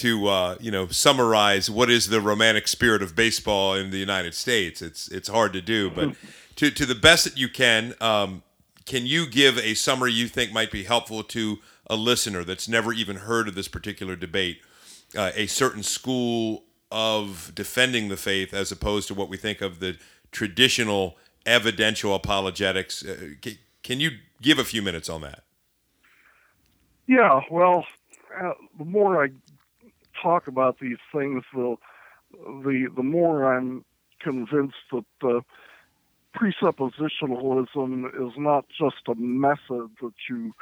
to uh, you know summarize what is the romantic spirit of baseball in the United States. It's it's hard to do, but to to the best that you can, um, can you give a summary you think might be helpful to a listener that's never even heard of this particular debate, uh, a certain school of defending the faith as opposed to what we think of the traditional evidential apologetics? Uh, ca- can you give a few minutes on that? Yeah, well, uh, the more I talk about these things, the the the more I'm convinced that uh, presuppositionalism is not just a method that you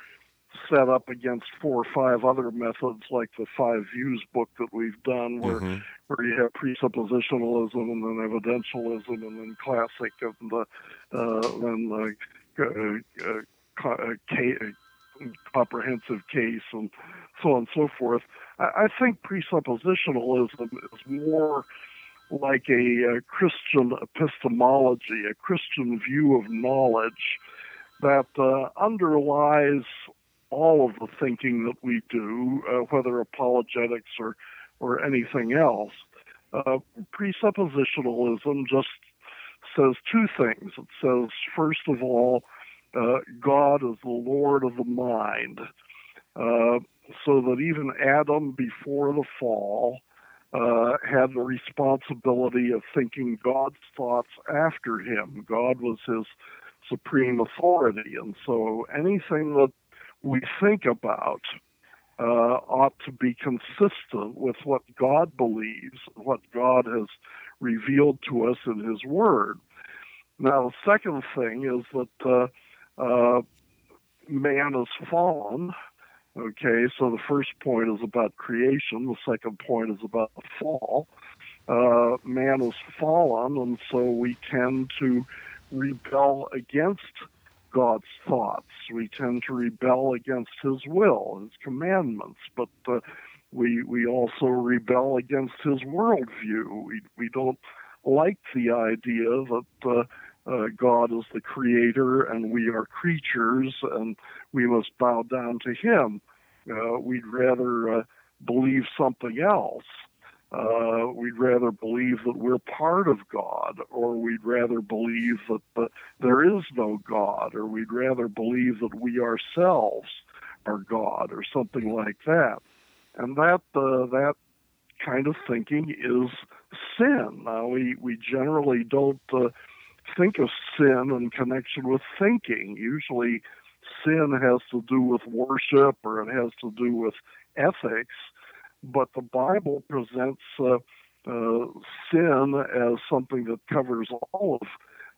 set up against four or five other methods, like the Five Views book that we've done, where where you have presuppositionalism and then evidentialism and then classic and the, uh, then uh, uh, uh, uh, ca- uh, comprehensive case and so on and so forth. I, think presuppositionalism is more like a, uh Christian epistemology, a Christian view of knowledge that uh, underlies all of the thinking that we do, uh, whether apologetics or, or anything else. Uh, presuppositionalism just says two things. It says, first of all, uh, God is the Lord of the mind, uh, so that even Adam, before the fall, uh, had the responsibility of thinking God's thoughts after him. God was his supreme authority, and so anything that we think about uh, ought to be consistent with what God believes, what God has revealed to us in His Word. Now, the second thing is that uh, uh, man is fallen. Okay, so the first point is about creation, the second point is about the fall. Uh, man is fallen, and so we tend to rebel against God's thoughts. We tend to rebel against His will, His commandments, but uh, we we also rebel against His worldview. We we don't like the idea that uh, uh, God is the creator and we are creatures and we must bow down to Him. Uh, we'd rather uh, believe something else. Uh, we'd rather believe that we're part of God, or we'd rather believe that uh, there is no God, or we'd rather believe that we ourselves are God, or something like that. And that uh, that kind of thinking is sin. Now, we we generally don't uh, think of sin in connection with thinking. Usually, sin has to do with worship, or it has to do with ethics but the Bible presents uh, uh, sin as something that covers all of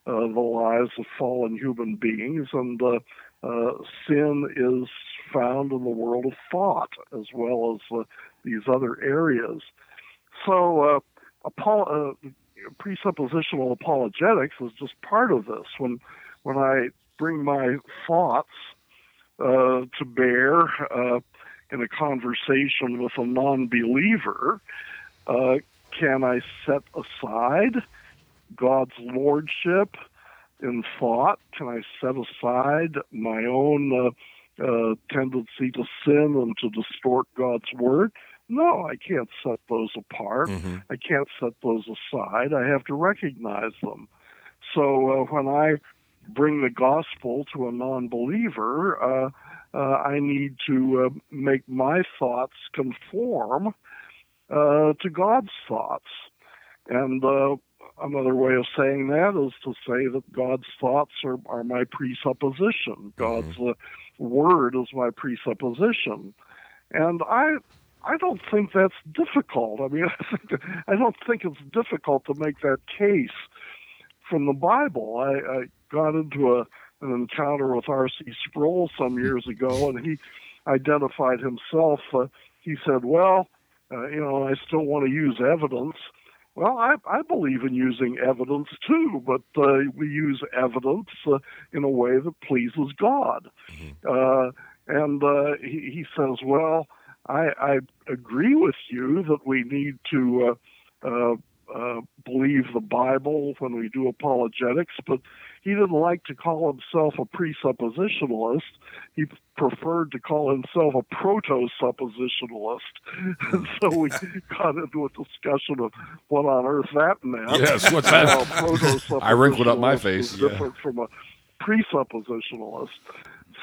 uh, the lives of fallen human beings, and uh, uh, sin is found in the world of thought as well as uh, these other areas. So, uh, presuppositional apologetics is just part of this. When when I bring my thoughts uh, to bear uh, in a conversation with a non-believer, uh, can I set aside God's lordship in thought? Can I set aside my own uh, uh, tendency to sin and to distort God's word? No, I can't set those apart. Mm-hmm. I can't set those aside. I have to recognize them. So uh, when I bring the gospel to a non believer, uh, uh, I need to uh, make my thoughts conform uh, to God's thoughts. And uh, another way of saying that is to say that God's thoughts are, are my presupposition. God's mm-hmm. word is my presupposition. And I I don't think that's difficult. I mean, I, think, I don't think it's difficult to make that case from the Bible. I, I got into a, an encounter with R.C. Sproul some years ago, and he identified himself. Uh, he said, "Well, uh, you know, I still want to use evidence." Well, I, I believe in using evidence too, but uh, we use evidence uh, in a way that pleases God. Mm-hmm. Uh, and uh, he, he says, well, I, I agree with you that we need to uh, uh, uh, believe the Bible when we do apologetics, but he didn't like to call himself a presuppositionalist. He preferred to call himself a proto-suppositionalist. and so we got into a discussion of what on earth that meant. Yes, what's that? Uh, I wrinkled up my face. Different from a presuppositionalist.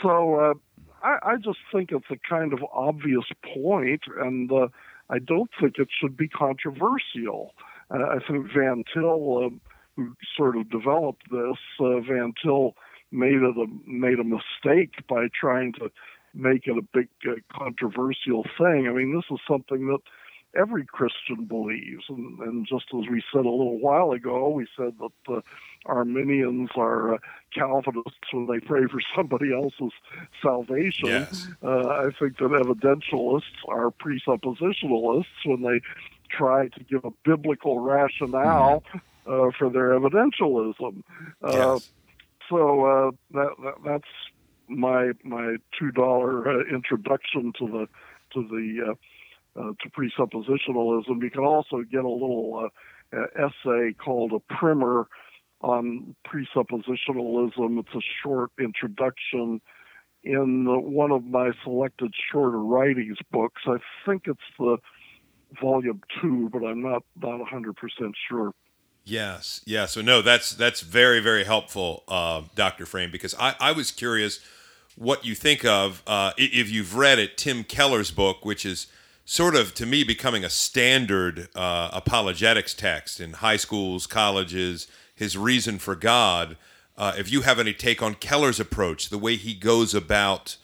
So uh, I, I just think it's a kind of obvious point, and uh, I don't think it should be controversial. Uh, I think Van Til, uh, who sort of developed this, uh, Van Til made it a made a mistake by trying to make it a big uh, controversial thing. I mean, this is something that every Christian believes. And, and, just as we said a little while ago, we said that uh, Arminians are uh, Calvinists when they pray for somebody else's salvation. Yes. Uh, I think that evidentialists are presuppositionalists when they try to give a biblical rationale mm-hmm. Uh, for their evidentialism. Uh, yes. So uh, that, that, that's my my two dollar introduction to the to the uh, to presuppositionalism. You can also get a little uh, essay called a primer on presuppositionalism. It's a short introduction in one of my selected shorter writings books. I think it's the volume two, but I'm not not 100 percent sure. Yes, yeah. So no, that's that's very very helpful, uh, Doctor Frame, because I I was curious what you think of uh, if you've read it, Tim Keller's book, which is sort of to me becoming a standard uh, apologetics text in high schools, colleges. His reason for God. Uh, if you have any take on Keller's approach, the way he goes about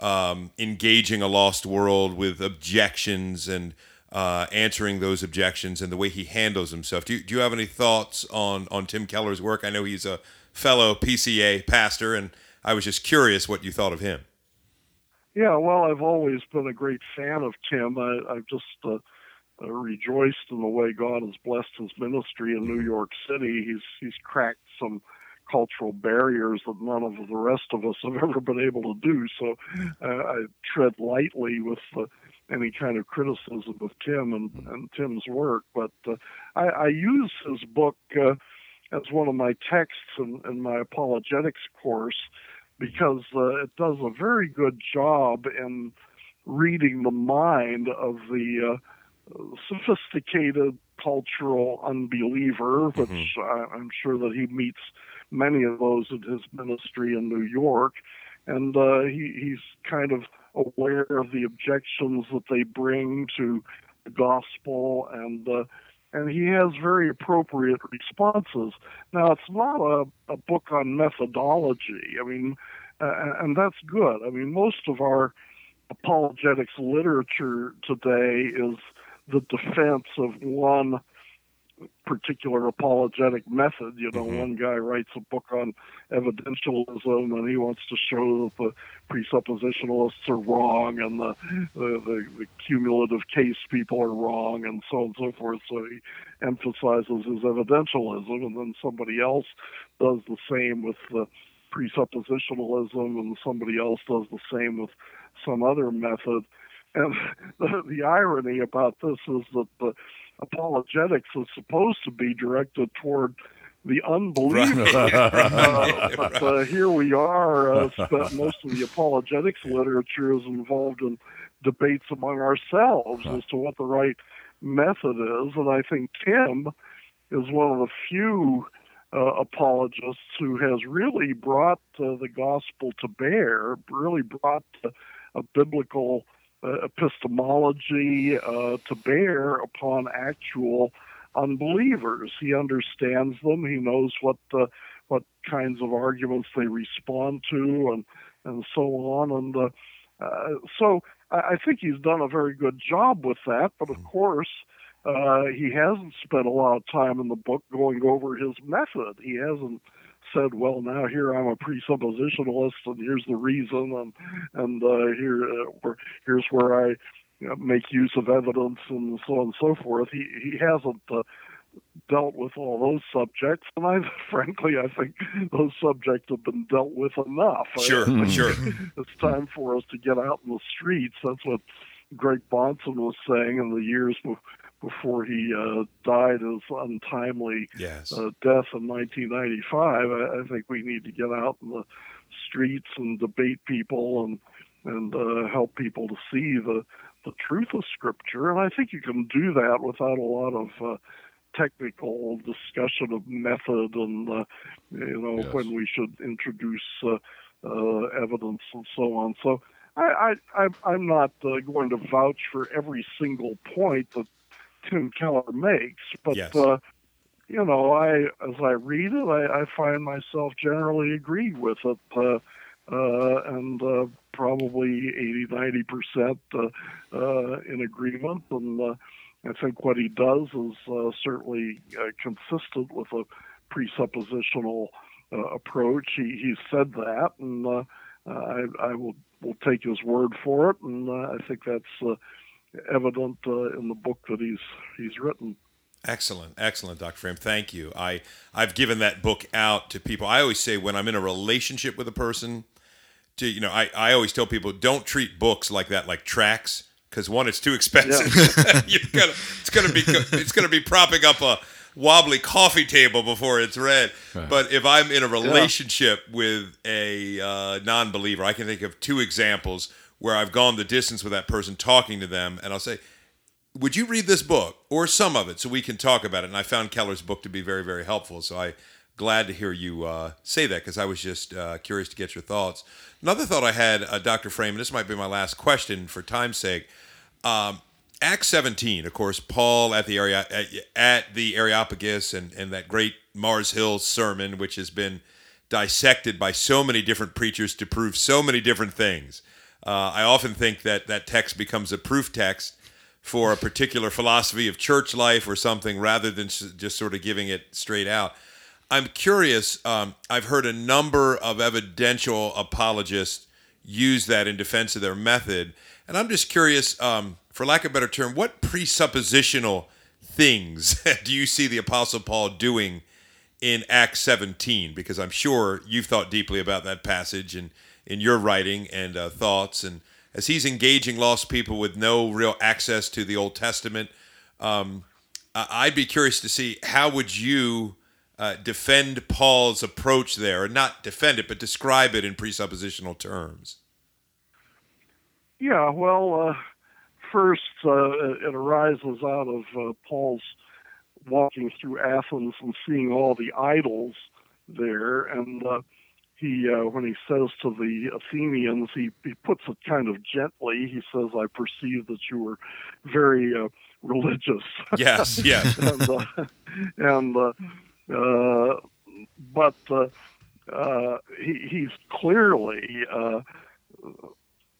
um, engaging a lost world with objections and uh, answering those objections, and the way he handles himself, do you, do you have any thoughts on on Tim Keller's work? I know he's a fellow PCA pastor, and I was just curious what you thought of him. Yeah, well, I've always been a great fan of Tim. I, I've just uh, uh, rejoiced in the way God has blessed his ministry in New York City. He's he's cracked some cultural barriers that none of the rest of us have ever been able to do. So uh, I tread lightly with uh, any kind of criticism of Tim and, and Tim's work. But uh, I, I use his book uh, as one of my texts in, in my apologetics course because uh, it does a very good job in reading the mind of the uh, sophisticated cultural unbeliever, which mm-hmm. I, am sure that he meets many of those in his ministry in New York. And uh, he, he's kind of aware of the objections that they bring to the gospel and uh, and he has very appropriate responses. Now, it's not a, a book on methodology. I mean, uh, and that's good. I mean, most of our apologetics literature today is the defense of one particular apologetic method. You know, Mhm. one guy writes a book on evidentialism, and he wants to show that the presuppositionalists are wrong and the the, the, the cumulative case people are wrong, and so on and so forth. So he emphasizes his evidentialism, and then somebody else does the same with the presuppositionalism, and somebody else does the same with some other method. And the, the irony about this is that the apologetics is supposed to be directed toward the unbeliever. Uh, but uh, here we are. Uh, most of the apologetics literature is involved in debates among ourselves as to what the right method is, and I think Tim is one of the few uh, apologists who has really brought uh, the gospel to bear, really brought uh, a biblical epistemology uh, to bear upon actual unbelievers. He understands them. He knows what uh, what kinds of arguments they respond to, and and so on. And uh, uh, so I, I think he's done a very good job with that. But of course, uh, he hasn't spent a lot of time in the book going over his method. He hasn't said, "Well, now here I'm a presuppositionalist, and here's the reason, and and uh, here uh, here's where I make use of evidence, and so on and so forth." He he hasn't. Uh, dealt with all those subjects, and I, frankly, I think those subjects have been dealt with enough. Sure, sure. It's time for us to get out in the streets. That's what Greg Bahnsen was saying in the years before he uh, died his untimely Yes. uh, death in 1995. I, I think we need to get out in the streets and debate people and and uh, help people to see the the truth of Scripture. And I think you can do that without a lot of uh, technical discussion of method and uh, you know Yes. when we should introduce uh, uh, evidence and so on. So. I, I, I- I'm not uh, going to vouch for every single point that Tim Keller makes, but Yes. uh, you know, I as I read it, I, I find myself generally agreed with it, uh, uh, and uh, probably 80, 90 percent uh, uh, in agreement. And uh, I think what he does is uh, certainly uh, consistent with a presuppositional uh, approach. He he said that, and uh, I, I will will take his word for it, and uh, I think that's uh, evident uh, in the book that he's he's written. Excellent, excellent, Dr. Frame. Thank you. I I've given that book out to people. I always say when I'm in a relationship with a person, to you know, I, I always tell people don't treat books like that, like tracts, because one, it's too expensive. You're gonna, it's gonna be it's gonna be propping up a wobbly coffee table before it's read. But if I'm in a relationship with a uh, non-believer, I can think of two examples where I've gone the distance with that person, talking to them, and I'll say, would you read this book or some of it so we can talk about it? And I found Keller's book to be very, very helpful. So I glad to hear you uh, say that because I was just uh, curious to get your thoughts. Another thought I had, uh, Dr. Frame, and this might be my last question for time's sake. Um, Acts 17, of course, Paul at the area at, at the Areopagus and, and that great Mars Hill sermon, which has been dissected by so many different preachers to prove so many different things. Uh, I often think that that text becomes a proof text for a particular philosophy of church life or something rather than just sort of giving it straight out. I'm curious. Um, I've heard a number of evidential apologists use that in defense of their method. And I'm just curious, um, for lack of a better term, what presuppositional things do you see the Apostle Paul doing in Acts 17? Because I'm sure you've thought deeply about that passage and in your writing and uh, thoughts. And as he's engaging lost people with no real access to the Old Testament, um, I'd be curious to see how would you uh, defend Paul's approach there, or not defend it, but describe it in presuppositional terms. Yeah, well, uh, first, uh, it arises out of uh, Paul's walking through Athens and seeing all the idols there, and uh, he, uh, when he says to the Athenians, he, he puts it kind of gently. He says, "I perceive that you were very uh, religious." Yes, yes. and uh, and uh, uh, but uh, uh, he, he's clearly uh,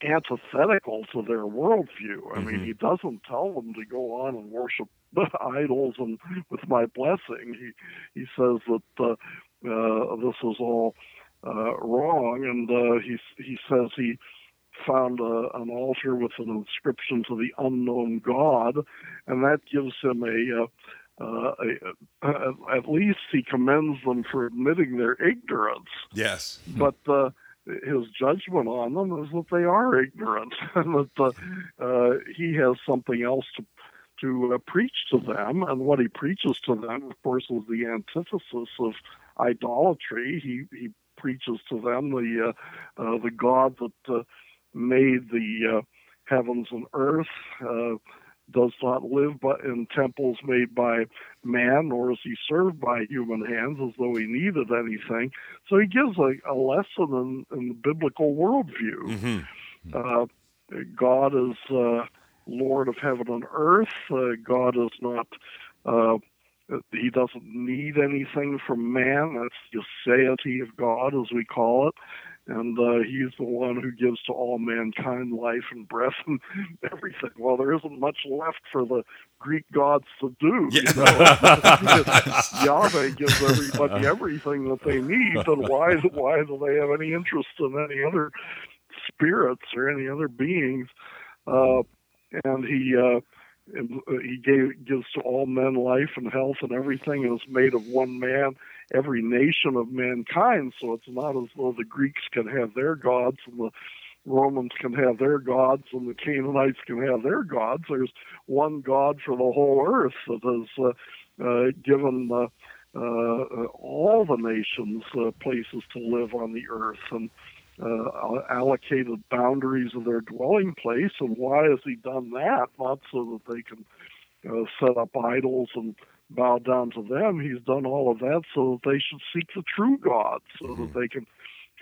antithetical to their worldview. I mean, Mhm. he doesn't tell them to go on and worship the idols and with my blessing. He he says that uh, uh, this is all uh, wrong, and uh, he he says he found a, an altar with an inscription to the unknown God, and that gives him a, uh, uh, a, a at least he commends them for admitting their ignorance. Yes, but uh, his judgment on them is that they are ignorant, and that uh, uh, he has something else to to uh, preach to them, and what he preaches to them, of course, is the antithesis of idolatry. He he preaches to them the uh, uh, the God that uh, made the uh, heavens and earth. Uh, does not live but in temples made by man, nor is he served by human hands as though he needed anything. So he gives a, a lesson in, in the biblical worldview. Mm-hmm. Uh, God is uh, Lord of heaven and earth. Uh, God is not. He doesn't need anything from man. That's the aseity of God, as we call it and uh, he's the one who gives to all mankind life and breath and everything. Well, there isn't much left for the Greek gods to do. Yeah. You know? Yahweh gives everybody everything that they need, then why why do they have any interest in any other spirits or any other beings? Uh, and he. Uh, he gave, gives to all men life and health and everything, is made of one man every nation of mankind. So it's not as though the Greeks can have their gods and the Romans can have their gods and the Canaanites can have their gods. There's one God for the whole earth that has uh, uh, given uh, uh, all the nations uh, places to live on the earth and uh, allocated boundaries of their dwelling place. And why has he done that? Not so that they can uh, set up idols and bow down to them. He's done all of that so that they should seek the true God, so mm-hmm. that they can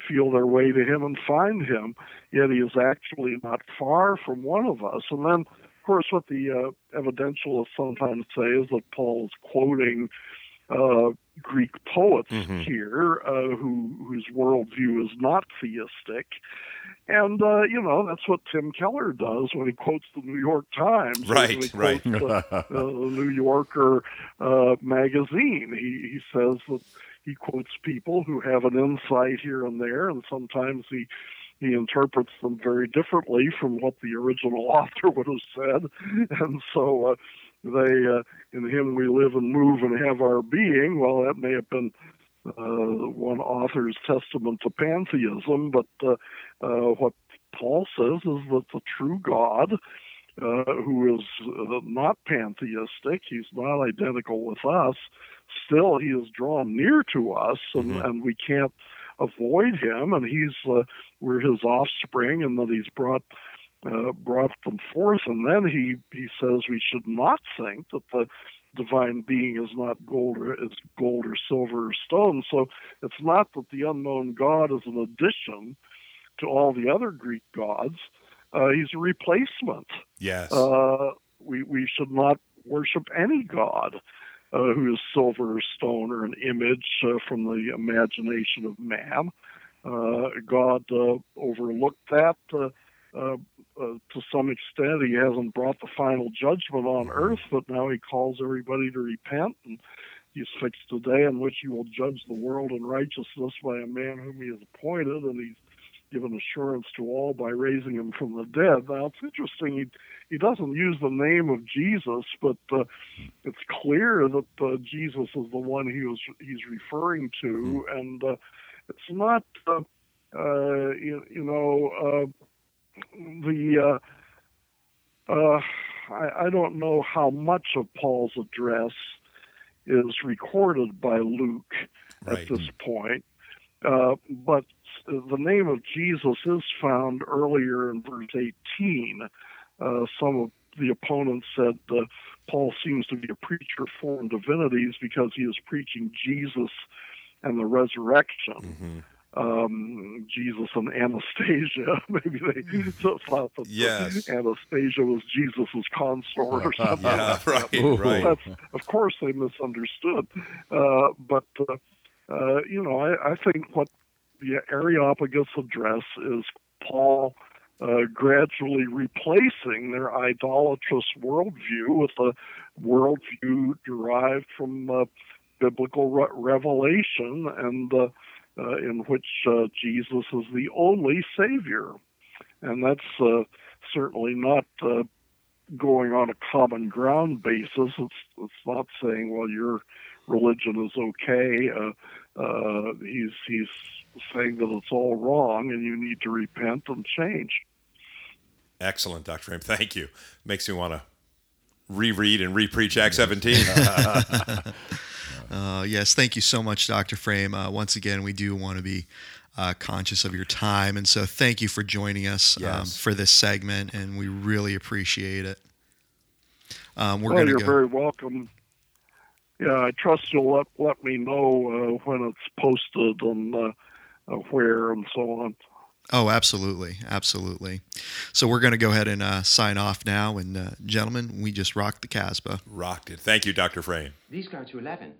feel their way to Him and find Him. Yet He is actually not far from one of us. And then, of course, what the uh, evidentialists sometimes say is that Paul is quoting uh, Greek poets mm-hmm. here uh, who whose worldview is not theistic, and uh, you know that's what Tim Keller does when he quotes the New York Times, right? right. Uh, the New Yorker uh, magazine. He he says that he quotes people who have an insight here and there, and sometimes he he interprets them very differently from what the original author would have said, and so uh, they uh, in him we live and move and have our being. Well, that may have been uh, one author's testament to pantheism, but uh, uh, what Paul says is that the true God, uh, who is uh, not pantheistic, he's not identical with us, still he is drawn near to us, and, mm-hmm. and we can't avoid him, and he's uh, we're his offspring, and that he's brought uh, brought them forth. And then he, he says we should not think that the divine being is not gold or is gold or silver or stone. So it's not that the unknown God is an addition to all the other Greek gods. Uh, he's a replacement. Yes. Uh, we we should not worship any god uh, who is silver or stone or an image uh, from the imagination of man. Uh, God uh, overlooked that uh, uh, to some extent. He hasn't brought the final judgment on earth, but now he calls everybody to repent. And he's fixed a day in which he will judge the world in righteousness by a man whom he has appointed, and he's given assurance to all by raising him from the dead. Now it's interesting. He he doesn't use the name of Jesus, but uh, it's clear that uh, Jesus is the one he was he's referring to, and uh, it's not. Uh, uh, you, you know, uh, the uh, uh, I, I don't know how much of Paul's address is recorded by Luke right. at this point, uh, but the name of Jesus is found earlier in verse 18. Uh, some of the opponents said uh, Paul seems to be a preacher of foreign divinities because he is preaching Jesus and the resurrection. Um, Jesus and Anastasia. Maybe they thought that yes. Anastasia was Jesus's consort or something. yeah, right, right. That's, of course, they misunderstood. Uh, but uh, uh, you know, I, I think what the Areopagus address is Paul uh, gradually replacing their idolatrous worldview with a worldview derived from uh, biblical re- revelation and uh, uh, in which uh, Jesus is the only Savior. And that's uh, certainly not going on a common ground basis. It's, it's not saying, well, your religion is okay. he's, he's saying that it's all wrong and you need to repent and change. Excellent, Dr. Frame. Thank you. Makes me want to reread and repreach Acts 17. uh, yes, thank you so much, Dr. Frame. Uh, once again, we do want to be uh, conscious of your time. And so thank you for joining us um, yes. um, for this segment, and we really appreciate it. Um, we're well, you're go. very welcome. Yeah, I trust you'll let, let me know uh, when it's posted and uh, uh, where and so on. Oh, absolutely, absolutely. So we're going to go ahead and uh, sign off now, and uh, gentlemen, we just rocked the Casbah. Rocked it. Thank you, Dr. Frame. These go to eleven.